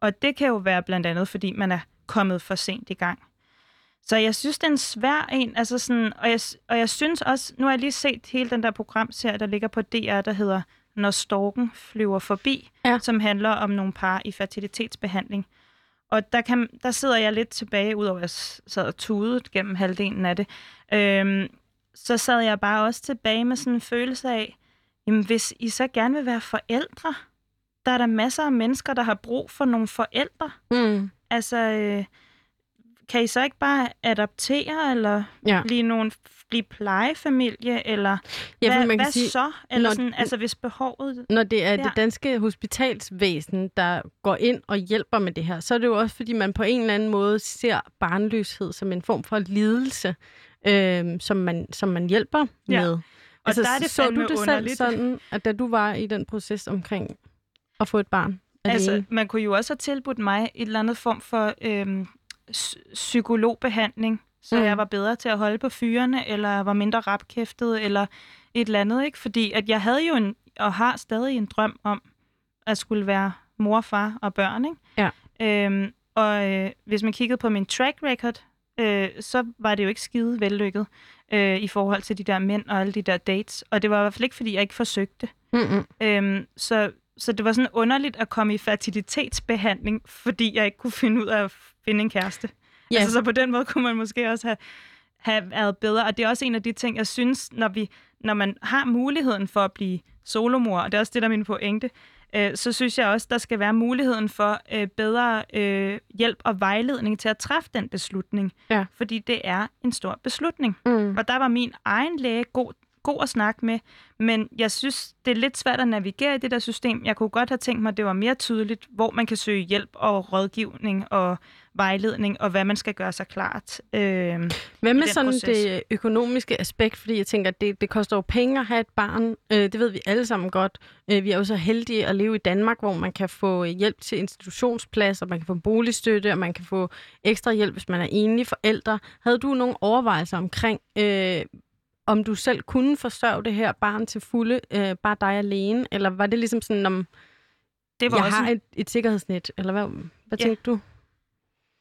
Speaker 2: Og det kan jo være blandt andet, fordi man er kommet for sent i gang. Så jeg synes, det er en svær en. Altså sådan, og, jeg, og jeg synes også, nu har jeg lige set hele den der programserie, der ligger på DR, der hedder Når storken flyver forbi,
Speaker 1: Ja.
Speaker 2: som handler om nogle par i fertilitetsbehandling. Og der, kan, der sidder jeg lidt tilbage, udover at jeg sad og tudet gennem halvdelen af det. Øhm, så sad jeg bare også tilbage med sådan en følelse af, jamen hvis I så gerne vil være forældre, der er der masser af mennesker, der har brug for nogle forældre.
Speaker 1: Mm.
Speaker 2: Altså, øh, kan I så ikke bare adoptere, eller
Speaker 1: Ja.
Speaker 2: blive nogen blive plejefamilie, eller
Speaker 1: Ja,
Speaker 2: hvad,
Speaker 1: man kan
Speaker 2: hvad
Speaker 1: sige,
Speaker 2: så? Eller
Speaker 1: når-
Speaker 2: sådan, altså hvis behovet...
Speaker 1: når det er
Speaker 2: Ja.
Speaker 1: det danske hospitalsvæsen, der går ind og hjælper med det her, så er det jo også, fordi man på en eller anden måde ser barnløshed som en form for lidelse, øh, som, man, som man hjælper
Speaker 2: Ja.
Speaker 1: med.
Speaker 2: Og der er det
Speaker 1: så du det selv
Speaker 2: underligt.
Speaker 1: sådan, at da du var i den proces omkring at få et barn
Speaker 2: Altså, man kunne jo også have tilbudt mig et eller andet form for øhm, psy- psykologbehandling, så
Speaker 1: Mm.
Speaker 2: jeg var bedre til at holde på fyrene, eller var mindre rapkæftet, eller et eller andet, ikke? Fordi at jeg havde jo en, og har stadig en drøm om, at skulle være mor, far og børn, ikke?
Speaker 1: Ja.
Speaker 2: Øhm, og øh, hvis man kiggede på min track record, øh, så var det jo ikke skide vellykket øh, i forhold til de der mænd og alle de der dates. Og det var i hvert fald ikke, fordi jeg ikke forsøgte.
Speaker 1: Mm-mm.
Speaker 2: Øhm, så, så det var sådan underligt at komme i fertilitetsbehandling, fordi jeg ikke kunne finde ud af at finde en kæreste.
Speaker 1: Ja.
Speaker 2: Altså, så på den måde kunne man måske også have, have været bedre. Og det er også en af de ting, jeg synes, når, vi, når man har muligheden for at blive solomor, og det er også det, der er min pointe, øh, så synes jeg også, der skal være muligheden for øh, bedre øh, hjælp og vejledning til at træffe den beslutning.
Speaker 1: Ja.
Speaker 2: Fordi det er en stor beslutning.
Speaker 1: Mm.
Speaker 2: Og der var min egen læge god, god at snakke med, men jeg synes, det er lidt svært at navigere i det der system. Jeg kunne godt have tænkt mig, at det var mere tydeligt, hvor man kan søge hjælp og rådgivning og vejledning, og hvad man skal gøre sig klart. Øh,
Speaker 1: Hvad med sådan
Speaker 2: proces.
Speaker 1: det økonomiske aspekt? Fordi jeg tænker, at det, det koster jo penge at have et barn. Øh, det ved vi alle sammen godt. Øh, vi er jo så heldige at leve i Danmark, hvor man kan få hjælp til institutionsplads, og man kan få boligstøtte, og man kan få ekstra hjælp, hvis man er enlig forældre. Havde du nogle overvejelser omkring, øh, om du selv kunne forsørge det her barn til fulde, øh, bare dig alene? Eller var det ligesom sådan, om
Speaker 2: det var
Speaker 1: jeg
Speaker 2: også
Speaker 1: har et, et sikkerhedsnet? Eller hvad, hvad
Speaker 2: Ja.
Speaker 1: tænkte du?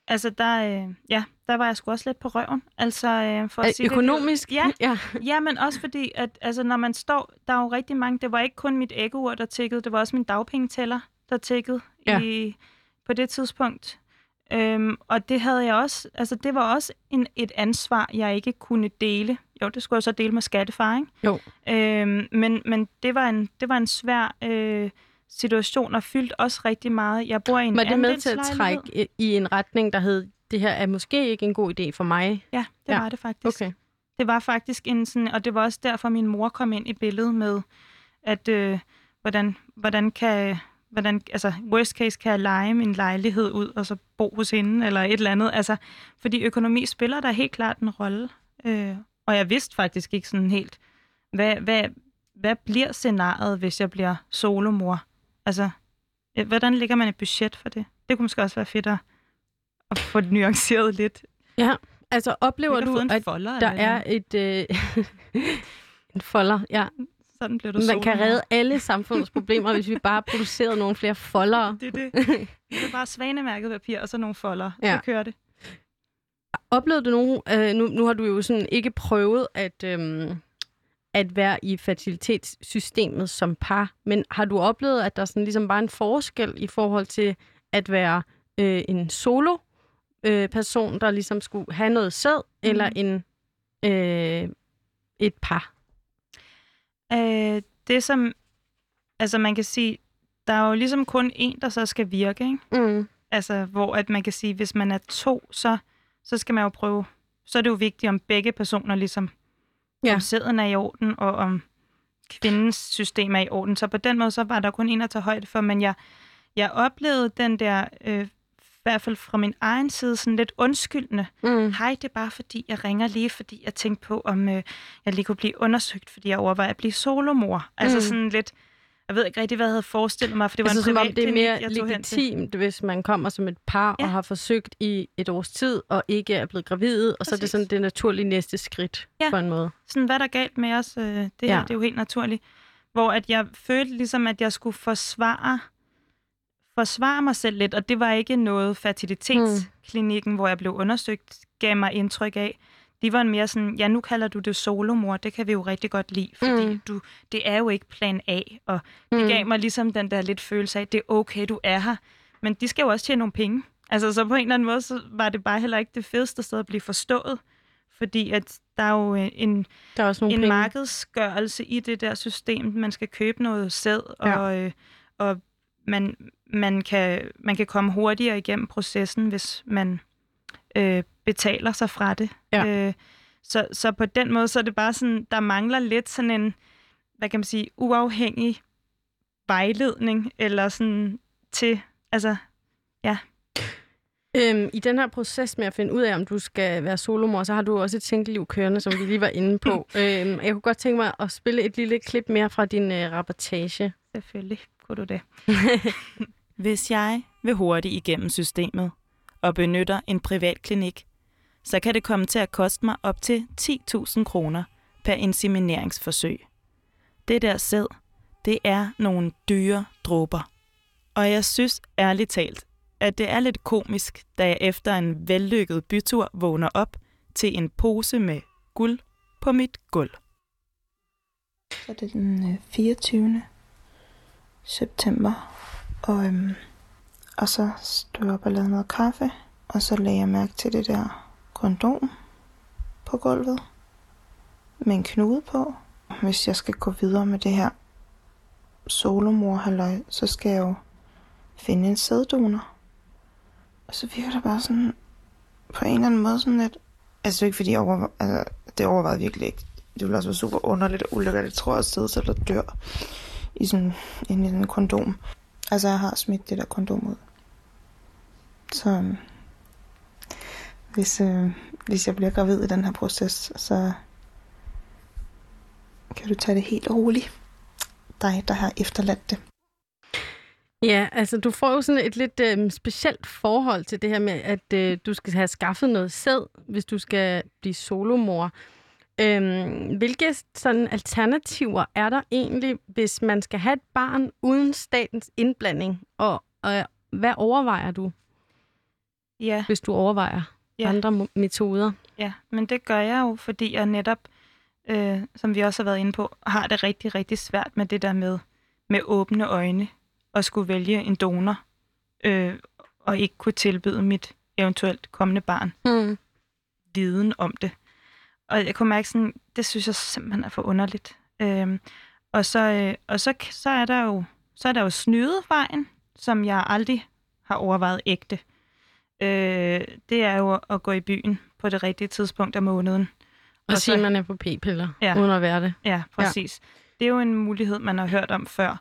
Speaker 2: Altså, der, øh, ja, der var jeg sgu også lidt på røven. Altså, øh, for at
Speaker 1: Øh,
Speaker 2: sige
Speaker 1: Økonomisk?
Speaker 2: Det, ja,
Speaker 1: ja.
Speaker 2: ja, men også fordi, at altså, når man står, der er jo rigtig mange, det var ikke kun mit æggeur, der tækkede, det var også min dagpengetæller, der tækkede
Speaker 1: Ja.
Speaker 2: i, på det tidspunkt. Øhm, og det havde jeg også, altså det var også en, et ansvar, jeg ikke kunne dele. Jo, det skulle jeg så dele med skattefar, ikke?
Speaker 1: Jo.
Speaker 2: Øhm, men men det, var en, det var en svær øh, situation, og fyldt også rigtig meget. Jeg bor i en
Speaker 1: Var det med til at trække i, en retning, der hed, det her er måske ikke en god idé for mig?
Speaker 2: Ja, det
Speaker 1: ja.
Speaker 2: var det faktisk.
Speaker 1: Okay.
Speaker 2: Det var faktisk en sådan, og det var også derfor, min mor kom ind i billedet med, at øh, hvordan, hvordan kan, hvordan, altså worst case kan jeg lege min lejlighed ud, og så bo hos hende, eller et eller andet. Altså, fordi økonomi spiller der helt klart en rolle. Øh, og jeg vidste faktisk ikke sådan helt, hvad, hvad, hvad bliver scenariet, hvis jeg bliver solomor? Altså, øh, hvordan lægger man et budget for det? Det kunne måske også være fedt at, at få det nuanceret lidt.
Speaker 1: Altså oplever du, at
Speaker 2: folder
Speaker 1: der
Speaker 2: eller
Speaker 1: er et... Øh, en folder, ja.
Speaker 2: Sådan blev du
Speaker 1: Man kan redde alle samfundets problemer, hvis vi bare producerede nogle flere foldere.
Speaker 2: Det er det. Det er bare svanemærket papir og så nogle folder.
Speaker 1: Ja.
Speaker 2: Så kører det.
Speaker 1: Oplevede du nogen... Øh, nu, nu har du jo sådan ikke prøvet at, øhm, at være i fertilitetssystemet som par, men har du oplevet, at der sådan ligesom bare en forskel i forhold til at være øh, en solo øh, person, der ligesom skulle have noget sæd, mm. eller en øh, et par?
Speaker 2: Øh, det som, altså man kan sige, der er jo ligesom kun en, der så skal virke, ikke?
Speaker 1: Mm.
Speaker 2: Altså, hvor at man kan sige, hvis man er to, så, så skal man jo prøve, så er det jo vigtigt, om begge personer ligesom,
Speaker 1: Ja.
Speaker 2: om sæden er i orden, og om kvindens system er i orden. Så på den måde, så var der kun en at tage højde for, men jeg, jeg oplevede den der, øh, hvert fald fra min egen side, sådan lidt undskyldende.
Speaker 1: Mm.
Speaker 2: Hej, det er bare fordi, jeg ringer lige, fordi jeg tænkte på, om øh, jeg lige kunne blive undersøgt, fordi jeg overvejer at blive solomor. Altså
Speaker 1: Mm.
Speaker 2: sådan lidt, jeg ved ikke rigtig, hvad jeg havde forestillet mig, for det var
Speaker 1: altså,
Speaker 2: en privat
Speaker 1: om det er
Speaker 2: klinik,
Speaker 1: mere
Speaker 2: til.
Speaker 1: legitimt, hvis man kommer som et par ja. og har forsøgt i et års tid, og ikke er blevet gravid, og så er det
Speaker 2: Præcis.
Speaker 1: sådan det naturlige næste skridt
Speaker 2: Ja.
Speaker 1: på en måde.
Speaker 2: sådan, hvad er der galt med os? Øh, det
Speaker 1: Ja.
Speaker 2: det er jo helt naturligt. Hvor at jeg følte ligesom, at jeg skulle forsvare, forsvare mig selv lidt, og det var ikke noget fertilitetsklinikken, hvor jeg blev undersøgt, gav mig indtryk af. De var en mere sådan, ja, nu kalder du det solomor, det kan vi jo rigtig godt lide, fordi
Speaker 1: Mm.
Speaker 2: mm. du, det er jo ikke plan A, og det
Speaker 1: Mm.
Speaker 2: gav mig ligesom den der lidt følelse af, det er okay, du er her, men de skal jo også tjene nogle penge. Altså, så på en eller anden måde, så var det bare heller ikke det fedeste sted at blive forstået, fordi at der er jo øh, en,
Speaker 1: Der er også nogle
Speaker 2: en
Speaker 1: penge.
Speaker 2: markedsgørelse i det der system. Man skal købe noget sæd,
Speaker 1: Ja.
Speaker 2: og, øh, og man, man, kan, man kan komme hurtigere igennem processen, hvis man øh, betaler sig fra det.
Speaker 1: Ja.
Speaker 2: Øh, så, så på den måde, så er det bare sådan, der mangler lidt sådan en, hvad kan man sige, uafhængig vejledning, eller sådan til, altså,
Speaker 1: Øhm, I den her proces med at finde ud af, om du skal være solomor, så har du også et single-liv kørende, som vi lige var inde på. øhm, jeg kunne godt tænke mig at spille et lille klip mere fra din øh, rapportage.
Speaker 2: selvfølgelig kunne du det.
Speaker 6: Hvis jeg vil hurtigt igennem systemet og benytter en privat klinik, så kan det komme til at koste mig op til 10.000 kroner per insemineringsforsøg. Det der sæd, det er nogle dyre dråber. Og jeg synes ærligt talt, at det er lidt komisk, da jeg efter en vellykket bytur vågner op til en pose med guld på mit gulv.
Speaker 3: Så det er den øh, 24 september. Og, øhm, og så stod jeg op og lavede noget kaffe. Og så lagde jeg mærke til det der kondom på gulvet. Med en knude på. Hvis jeg skal gå videre med det her solomor halløj, så skal jeg jo finde en sæddonor. Og så virker det bare sådan, på en eller anden måde sådan lidt, altså det er ikke fordi jeg over, altså, det overvejede virkelig ikke. Det ville også være super underligt og ulækkert, jeg tror, at sidde selv og dør i sådan, inde i en kondom. Altså jeg har smidt det der kondom ud. Så øhm, hvis, øh, hvis jeg bliver gravid i den her proces, så kan du tage det helt roligt. Dig, der har efterladt det.
Speaker 1: Ja, altså du får jo sådan et lidt øh, specielt forhold til det her med, at øh, du skal have skaffet noget sæd, hvis du skal blive solomor. Øhm, hvilke sådan alternativer er der egentlig, hvis man skal have et barn uden statens indblanding? Og, og hvad overvejer du,
Speaker 2: Ja,
Speaker 1: hvis du overvejer
Speaker 2: Ja.
Speaker 1: andre metoder?
Speaker 2: ja, men det gør jeg jo, fordi jeg netop, øh, som vi også har været inde på, har det rigtig, rigtig svært med det der med, med åbne øjne at skulle vælge en donor, øh, og ikke kunne tilbyde mit eventuelt kommende barn
Speaker 1: Hmm.
Speaker 2: viden om det. Og jeg kunne mærke sådan, det synes jeg simpelthen er for underligt. Øhm, og så, øh, og så, så er der jo så er der jo snydevejen, som jeg aldrig har overvejet ægte. Øh, det er jo at gå i byen på det rigtige tidspunkt af måneden.
Speaker 1: Og
Speaker 2: Og
Speaker 1: sige, at man er på p-piller,
Speaker 2: Ja.
Speaker 1: uden at være det.
Speaker 2: Ja, præcis. Ja. Det er jo en mulighed, man har hørt om før.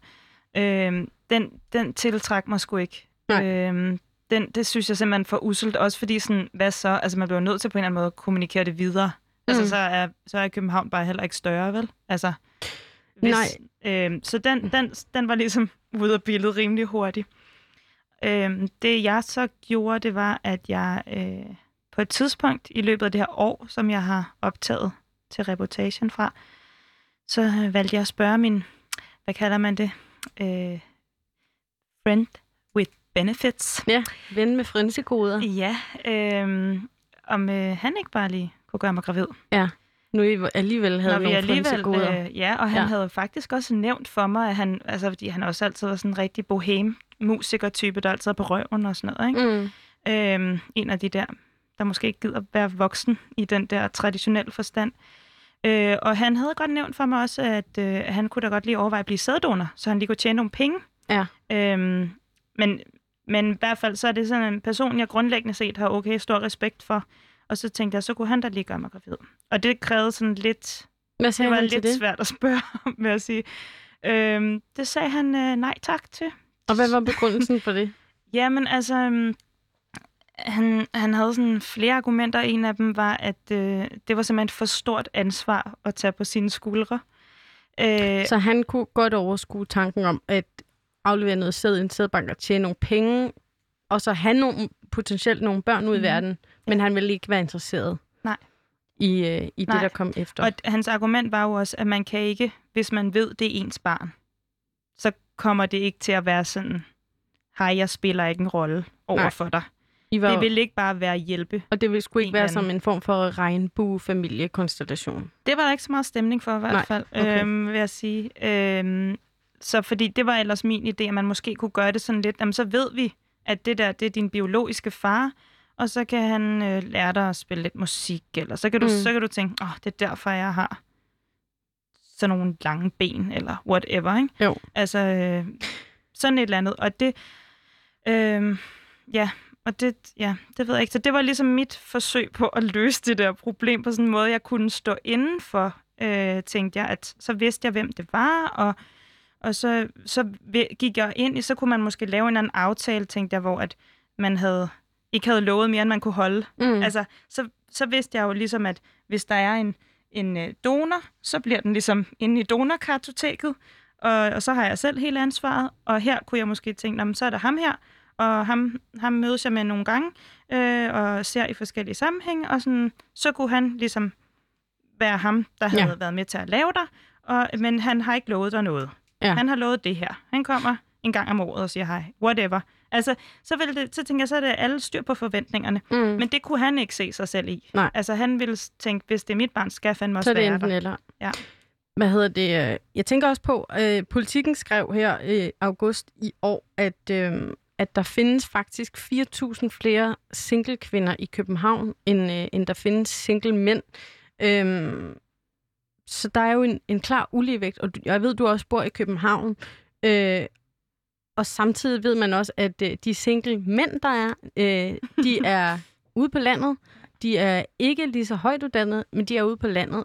Speaker 2: Øhm, den, den tiltræk mig sgu ikke.
Speaker 1: Nej.
Speaker 2: Øhm, den, det synes jeg simpelthen for uselt, også fordi sådan, hvad så? Altså, man bliver nødt til på en eller anden måde at kommunikere det videre. Altså,
Speaker 1: Mm.
Speaker 2: så er, så er København bare heller ikke større, vel? Altså,
Speaker 1: Nej.
Speaker 2: Øhm, så den, den, den var ligesom ude af billedet rimelig hurtigt. Øhm, det jeg så gjorde, det var, at jeg øh, på et tidspunkt i løbet af det her år, som jeg har optaget til reportagen fra, så øh, valgte jeg at spørge min, hvad kalder man det, øh, friend with benefits.
Speaker 1: Ja, ven med frynsekoder.
Speaker 2: Ja, øh, om øh, han ikke bare lige kunne gøre mig gravid.
Speaker 1: Nu I alligevel havde
Speaker 2: Når
Speaker 1: nogle
Speaker 2: alligevel, øh, ja, og han
Speaker 1: Ja.
Speaker 2: ja. havde faktisk også nævnt for mig, at han, altså fordi han også altid var sådan en rigtig bohem musiker-type, der altid er på røven og sådan noget, ikke?
Speaker 1: Mm.
Speaker 2: Øhm, en af de der, der måske ikke gider være voksen i den der traditionelle forstand. Øh, og han havde godt nævnt for mig også, at øh, han kunne da godt lige overveje at blive sæddonor, så han lige kunne tjene nogle penge.
Speaker 1: Ja.
Speaker 2: Øhm, men, men i hvert fald så er det sådan en person, jeg grundlæggende set har okay stor respekt for. Og så tænkte jeg, så kunne han da lige gøre mig gravid. Og det krævede sådan lidt
Speaker 1: Hvad
Speaker 2: det
Speaker 1: sagde
Speaker 2: var
Speaker 1: han
Speaker 2: lidt
Speaker 1: det?
Speaker 2: svært at spørge om, vil jeg sige. Øhm, det sagde han øh, nej tak til.
Speaker 1: Og hvad var begrundelsen for det?
Speaker 2: Jamen, altså, øhm, han, han havde sådan flere argumenter. En af dem var, at øh, det var simpelthen for stort ansvar at tage på sine skuldre. Øh,
Speaker 1: Så han kunne godt overskue tanken om at aflevere noget sæd i en sædbank og tjene nogle penge, og så have nogle, potentielt nogle børn ud i
Speaker 2: Mhm.
Speaker 1: verden, men han ville ikke være interesseret
Speaker 2: Nej.
Speaker 1: i, øh, i det,
Speaker 2: Nej.
Speaker 1: der kom efter.
Speaker 2: og hans argument var jo også, at man kan ikke, hvis man ved, det er ens barn, så kommer det ikke til at være sådan, hej, jeg spiller ikke en rolle over
Speaker 1: Nej.
Speaker 2: for dig.
Speaker 1: I var,
Speaker 2: Det vil ikke bare være hjælpe.
Speaker 1: og det ville sgu ikke være
Speaker 2: eller
Speaker 1: som
Speaker 2: anden.
Speaker 1: en form for regnbue-familiekonstellation.
Speaker 2: Det var der ikke så meget stemning for i hvert
Speaker 1: Nej,
Speaker 2: fald,
Speaker 1: okay.
Speaker 2: øhm, vil jeg sige. Øhm, så fordi det var ellers min idé, at man måske kunne gøre det sådan lidt, jamen så ved vi, at det der, det er din biologiske far, og så kan han øh, lære dig at spille lidt musik, eller så kan du,
Speaker 1: Mm.
Speaker 2: så kan du tænke, åh, oh, det er derfor, jeg har sådan nogle lange ben, eller whatever, ikke?
Speaker 1: Jo.
Speaker 2: Altså, øh, sådan et eller andet. Og det, øh, ja, og det, ja, det ved jeg ikke. Så det var ligesom mit forsøg på at løse det der problem på sådan en måde, jeg kunne stå indenfor, øh, tænkte jeg, at så vidste jeg, hvem det var, og, og så, så gik jeg ind i, så kunne man måske lave en anden aftale, tænkte jeg, hvor at man havde ikke havde lovet mere, end man kunne holde. Mm. Altså, så, så vidste jeg jo ligesom, at hvis der er en, en øh, donor, så bliver den ligesom inde i donorkartoteket, og, og så har jeg selv hele ansvaret, og her kunne jeg måske tænke, så er der ham her, og ham, ham mødes jeg med nogle gange, øh, og ser i forskellige sammenhænge, og sådan, så kunne han ligesom være ham, der havde ja. været med til at lave dig, og, men han har ikke lovet dig noget. Ja. Han har lovet det her. Han kommer en gang om året og siger hej, whatever. Altså, så, vil det, så tænker jeg, så er det alle styr på forventningerne. Mm. Men det kunne han ikke se sig selv i. Nej. Altså, han ville tænke, hvis det er mit barn, skal fandme også
Speaker 1: så
Speaker 2: være
Speaker 1: det
Speaker 2: der.
Speaker 1: Eller. Ja. Hvad hedder det? Jeg tænker også på, øh, politikken skrev her i august i år, at, øh, at der findes faktisk 4.000 flere single kvinder i København, end, øh, end der findes single mænd. Øhm, så der er jo en, en klar uligevægt, og jeg ved, du også bor i København. Øh, og samtidig ved man også, at øh, de single mænd, der er, øh, de er ude på landet. De er ikke lige så højt uddannede, men de er ude på landet.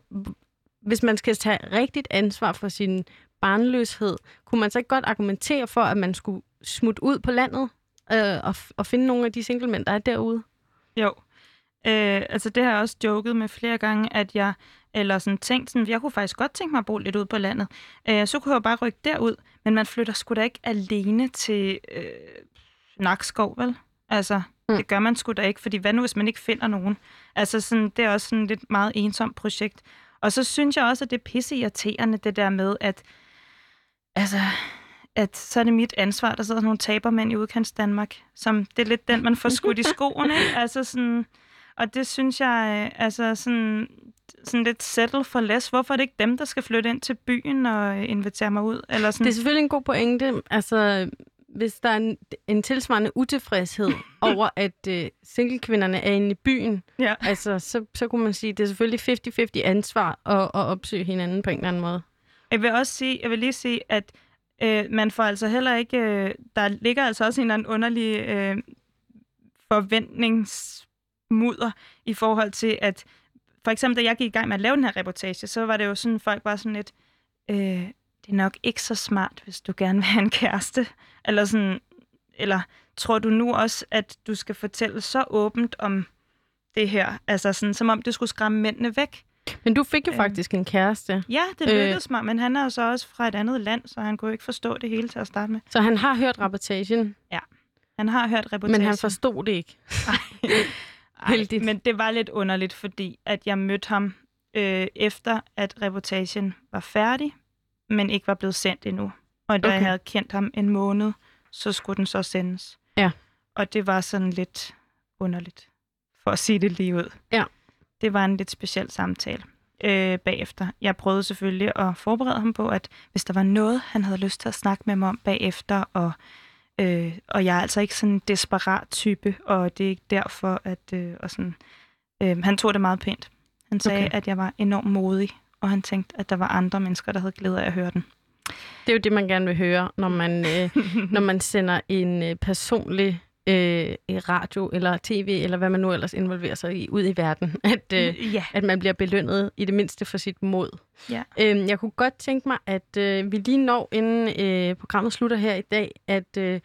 Speaker 1: Hvis man skal tage rigtigt ansvar for sin barnløshed, kunne man så ikke godt argumentere for, at man skulle smutte ud på landet øh, og, og finde nogle af de single mænd, der er derude?
Speaker 2: Jo. Øh, altså det har jeg også joket med flere gange, at jeg eller sådan tænkt sådan, jeg kunne faktisk godt tænke mig at bo lidt ud på landet. Øh, så kunne jeg jo bare rykke derud, men man flytter sgu da ikke alene til øh, Nakskov, vel? Altså, mm. det gør man sgu da ikke, fordi hvad nu, hvis man ikke finder nogen? Altså, sådan, det er også sådan et lidt meget ensomt projekt. Og så synes jeg også, at det er pisse irriterende, det der med, at altså, at så er det mit ansvar, der sidder nogle tabermænd i udkants Danmark, som det er lidt den, man får skudt i skoene. Altså sådan, og det synes jeg, øh, altså sådan, sådan lidt settle for less. Hvorfor er det ikke dem, der skal flytte ind til byen og invitere mig ud? Eller sådan?
Speaker 1: Det er selvfølgelig en god pointe. Altså, hvis der er en, en tilsvarende utilfredshed over, at uh, singlekvinderne er inde i byen, ja. altså, så, så kunne man sige, at det er selvfølgelig 50-50 ansvar at, at opsøge hinanden på en eller anden måde.
Speaker 2: Jeg vil også sige, jeg vil lige sige, at øh, man får altså heller ikke, øh, der ligger altså også en eller anden underlig øh, forventningsmudder i forhold til, at for eksempel, da jeg gik i gang med at lave den her reportage, så var det jo sådan, folk var sådan lidt, øh, det er nok ikke så smart, hvis du gerne vil have en kæreste. Eller sådan, eller tror du nu også, at du skal fortælle så åbent om det her? Altså sådan, som om det skulle skræmme mændene væk.
Speaker 1: Men du fik jo øh, faktisk en kæreste.
Speaker 2: Ja, det lykkedes øh, mig, men han er jo så også fra et andet land, så han kunne ikke forstå det hele til at starte med.
Speaker 1: Så han har hørt reportagen?
Speaker 2: Ja, han har hørt reportagen.
Speaker 1: Men han forstod det ikke?
Speaker 2: Heldigt. men det var lidt underligt, fordi at jeg mødte ham øh, efter, at reportagen var færdig, men ikke var blevet sendt endnu. Og da okay. jeg havde kendt ham en måned, så skulle den så sendes. Ja. Og det var sådan lidt underligt, for at sige det lige ud. Ja. Det var en lidt speciel samtale øh, bagefter. Jeg prøvede selvfølgelig at forberede ham på, at hvis der var noget, han havde lyst til at snakke med mig om bagefter, og Øh, og jeg er altså ikke sådan en desperat type, og det er ikke derfor, at... Øh, og sådan, øh, han tog det meget pænt. Han sagde, okay. at jeg var enormt modig, og han tænkte, at der var andre mennesker, der havde glæde af at høre den.
Speaker 1: Det er jo det, man gerne vil høre, når man, øh, når man sender en øh, personlig øh, radio eller tv, eller hvad man nu ellers involverer sig i, ud i verden. At, øh, ja. at man bliver belønnet i det mindste for sit mod. Ja. Øh, jeg kunne godt tænke mig, at øh, vi lige når, inden øh, programmet slutter her i dag, at, øh,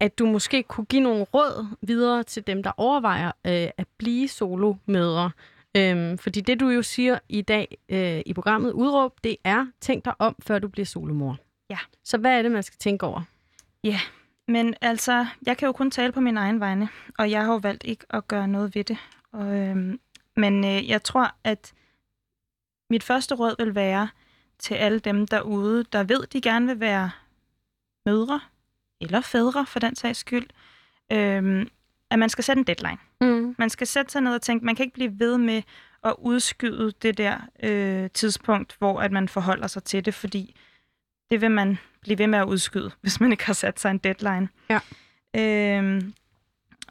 Speaker 1: at du måske kunne give nogle råd videre til dem, der overvejer øh, at blive solomødre. Øhm, fordi det, du jo siger i dag øh, i programmet Udråb, det er, tænk dig om, før du bliver solomor. Ja. Så hvad er det, man skal tænke over?
Speaker 2: Ja, men altså, jeg kan jo kun tale på min egen vegne, og jeg har jo valgt ikke at gøre noget ved det. Og, øhm, men øh, jeg tror, at mit første råd vil være til alle dem derude, der ved, de gerne vil være mødre, eller fædre for den sags skyld, øhm, at man skal sætte en deadline. Mm. Man skal sætte sig ned og tænke, man kan ikke blive ved med at udskyde det der øh, tidspunkt, hvor at man forholder sig til det, fordi det vil man blive ved med at udskyde, hvis man ikke har sat sig en deadline. Ja. Øhm,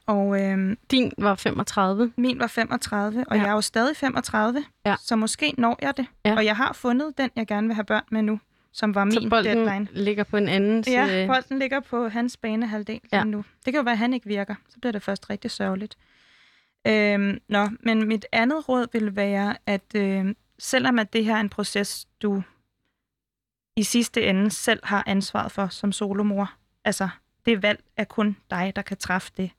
Speaker 1: og øhm, Din var 35?
Speaker 2: Min var 35, og ja. jeg er jo stadig 35, ja. så måske når jeg det. Ja. Og jeg har fundet den, jeg gerne vil have børn med nu. som var
Speaker 1: Så
Speaker 2: min
Speaker 1: bolden
Speaker 2: deadline.
Speaker 1: ligger på en anden
Speaker 2: Ja,
Speaker 1: øh,
Speaker 2: bolden ligger på hans banehalvdel
Speaker 1: ja.
Speaker 2: nu. Det kan jo være, at han ikke virker. Så bliver det først rigtig sørgeligt. Øhm, nå, men mit andet råd vil være, at øh, selvom at det her er en proces, du i sidste ende selv har ansvaret for som solomor, altså det valg er kun dig, der kan træffe det,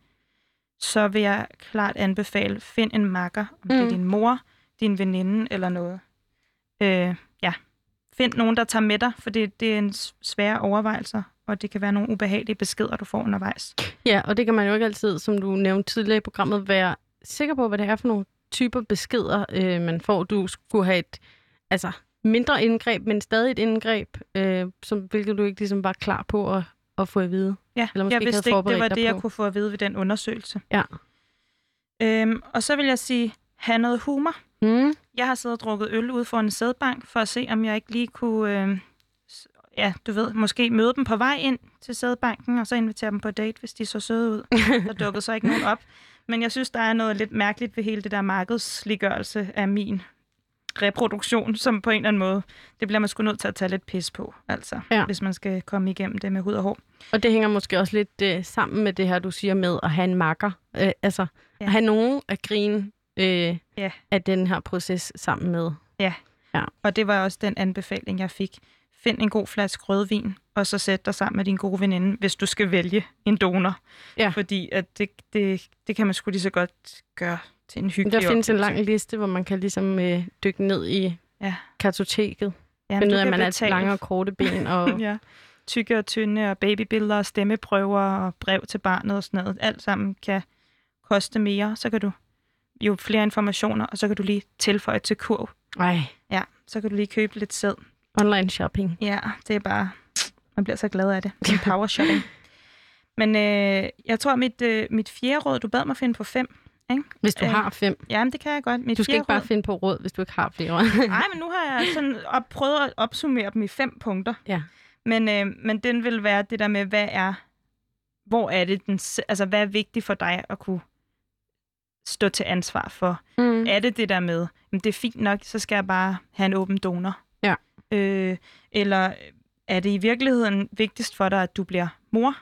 Speaker 2: så vil jeg klart anbefale, find en makker, om mm. det er
Speaker 1: Mm.
Speaker 2: din mor, din veninde eller noget. Øh, ja, find nogen, der tager med dig, for det, det er en s- svære overvejelser, og det kan være nogle ubehagelige beskeder, du får undervejs.
Speaker 1: Ja, og det kan man jo ikke altid, som du nævnte tidligere i programmet, være sikker på, hvad det er for nogle typer beskeder, øh, man får. Du skulle have et altså, mindre indgreb, men stadig et indgreb, øh, som, hvilket du ikke ligesom var klar på at, at få at vide.
Speaker 2: Ja,
Speaker 1: Eller måske
Speaker 2: jeg vidste ikke, det var det, jeg
Speaker 1: på.
Speaker 2: kunne få at vide ved den undersøgelse.
Speaker 1: Ja.
Speaker 2: Øhm, og så vil jeg sige, have noget humor.
Speaker 1: Mm.
Speaker 2: Jeg har siddet og drukket øl ude for en sædbank, for at se, om jeg ikke lige kunne, øh, ja, du ved, måske møde dem på vej ind til sædbanken, og så invitere dem på date, hvis de så søde ud. Der dukkede så ikke nogen op. Men jeg synes, der er noget lidt mærkeligt ved hele det der markedsliggørelse af min reproduktion, som på en eller anden måde, det bliver man sgu nødt til at tage lidt pis på, altså,
Speaker 1: Ja.
Speaker 2: hvis man skal komme igennem det med hud og hår.
Speaker 1: Og det hænger måske også lidt øh, sammen med det her, du siger med at have en makker. Øh, altså,
Speaker 2: Ja.
Speaker 1: at have nogen at grine øh,
Speaker 2: Ja.
Speaker 1: af den her proces sammen med.
Speaker 2: Og det var også den anbefaling, jeg fik. Find en god flaske rødvin, og så sæt dig sammen med din gode veninde, hvis du skal vælge en donor.
Speaker 1: Ja.
Speaker 2: Fordi at det, det, det kan man sgu lige så godt gøre til en hyggelig
Speaker 1: Der findes en lang liste, hvor man kan ligesom øh, dykke ned i
Speaker 2: Ja.
Speaker 1: kartoteket.
Speaker 2: Jamen,
Speaker 1: Finde ud af, at man er
Speaker 2: betale
Speaker 1: lange og korte ben. Og,
Speaker 2: ja. Tykke og tynde, og babybilleder, og stemmeprøver, og brev til barnet og sådan noget. Alt sammen kan koste mere. Så kan du jo flere informationer, og så kan du lige tilføje til kurv.
Speaker 1: Ej,
Speaker 2: Ja, så kan du lige købe lidt sæd.
Speaker 1: online shopping.
Speaker 2: Ja, det er bare... Man bliver så glad af det. Er power shopping. Men øh, jeg tror, mit, øh, mit fjerde råd, du bad mig finde på fem. Ikke?
Speaker 1: Hvis du
Speaker 2: Øh,
Speaker 1: har fem.
Speaker 2: Jamen, det kan jeg godt. Mit
Speaker 1: Du skal ikke bare
Speaker 2: råd,
Speaker 1: finde på råd, hvis du ikke har flere.
Speaker 2: Nej, men nu har jeg sådan op, prøvet at opsummere dem i fem punkter.
Speaker 1: Ja.
Speaker 2: Men, øh, men den vil være det der med, hvad er... Hvor er det, den, altså, hvad er vigtigt for dig at kunne stå til ansvar for?
Speaker 1: mm.
Speaker 2: Er det det der med, men det er fint nok, så skal jeg bare have en åben donor?
Speaker 1: Ja.
Speaker 2: Øh, eller er det i virkeligheden vigtigst for dig, at du bliver mor?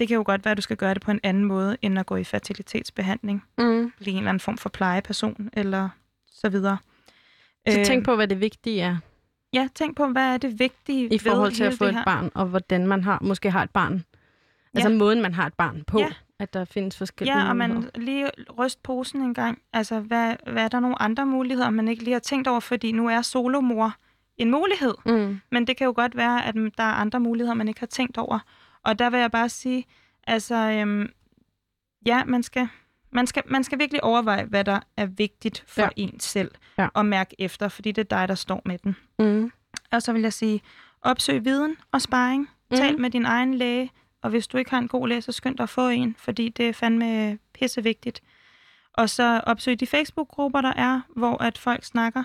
Speaker 2: Det kan jo godt være, at du skal gøre det på en anden måde, end at gå i fertilitetsbehandling.
Speaker 1: Mm.
Speaker 2: Blive en eller anden form for plejeperson, eller så videre.
Speaker 1: Så
Speaker 2: Øh,
Speaker 1: tænk på, hvad det vigtige er
Speaker 2: Ja, tænk på, hvad er det vigtige
Speaker 1: i forhold til at få et
Speaker 2: her?
Speaker 1: barn, og hvordan man har måske har et barn. Altså
Speaker 2: Ja.
Speaker 1: måden, man har et barn på.
Speaker 2: Ja.
Speaker 1: At der findes forskellige
Speaker 2: Ja, og man lige ryst posen en gang. Altså, hvad, hvad er der nogle andre muligheder, man ikke lige har tænkt over? Fordi nu er solomor en mulighed.
Speaker 1: Mm.
Speaker 2: Men det kan jo godt være, at der er andre muligheder, man ikke har tænkt over. Og der vil jeg bare sige, altså, øhm, ja, man skal, man, skal, man skal virkelig overveje, hvad der er vigtigt for
Speaker 1: Ja.
Speaker 2: en selv.
Speaker 1: Ja.
Speaker 2: Og mærke efter, fordi det er dig, der står med den.
Speaker 1: Mm.
Speaker 2: Og så vil jeg sige, opsøg viden og sparring. Tal
Speaker 1: Mhm.
Speaker 2: med din egen læge, og hvis du ikke har en god læge, så skynd dig at få en, fordi det er fandme pissevigtigt. Og så opsøg de Facebook-grupper, der er, hvor at folk snakker.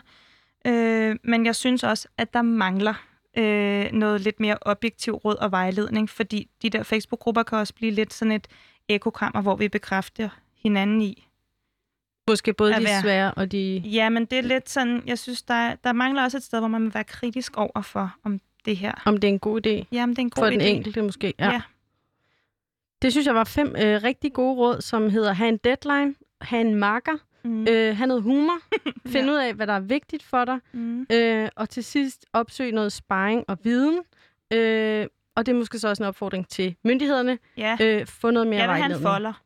Speaker 2: Øh, men jeg synes også, at der mangler øh, noget lidt mere objektiv råd og vejledning, fordi de der Facebook-grupper kan også blive lidt sådan et ekokammer, hvor vi bekræfter hinanden i.
Speaker 1: Måske både de
Speaker 2: være-
Speaker 1: svære og de...
Speaker 2: Ja, men det er lidt sådan, jeg synes, der, der mangler også et sted, hvor man vil være kritisk over for, om det her.
Speaker 1: Om det er en god idé.
Speaker 2: Jamen, det er en god
Speaker 1: For
Speaker 2: idé.
Speaker 1: den enkelte måske. Ja.
Speaker 2: Ja.
Speaker 1: Det synes jeg var fem øh, rigtig gode råd, som hedder have en deadline, have en marker,
Speaker 2: Mm.
Speaker 1: øh, have noget humor, finde
Speaker 2: Ja.
Speaker 1: ud af, hvad der er vigtigt for dig,
Speaker 2: Mm.
Speaker 1: øh, og til sidst opsøge noget sparring og viden. Øh, og det er måske så også en opfordring til myndighederne.
Speaker 2: Ja,
Speaker 1: Øh, få noget mere
Speaker 2: jeg vil have en
Speaker 1: vejledning.
Speaker 2: folder.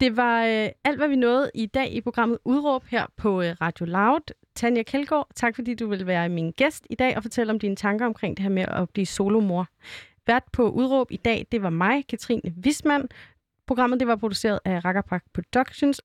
Speaker 1: Det var øh, alt, hvad vi nåede i dag i programmet Udråb her på øh, Radio Loud. Tanja Kjeldgaard, tak fordi du vil være min gæst i dag og fortælle om dine tanker omkring det her med at blive solomor. Vært på Udråb i dag, det var mig, Katrine Wismann. Programmet det var produceret af Rakkerpark Productions,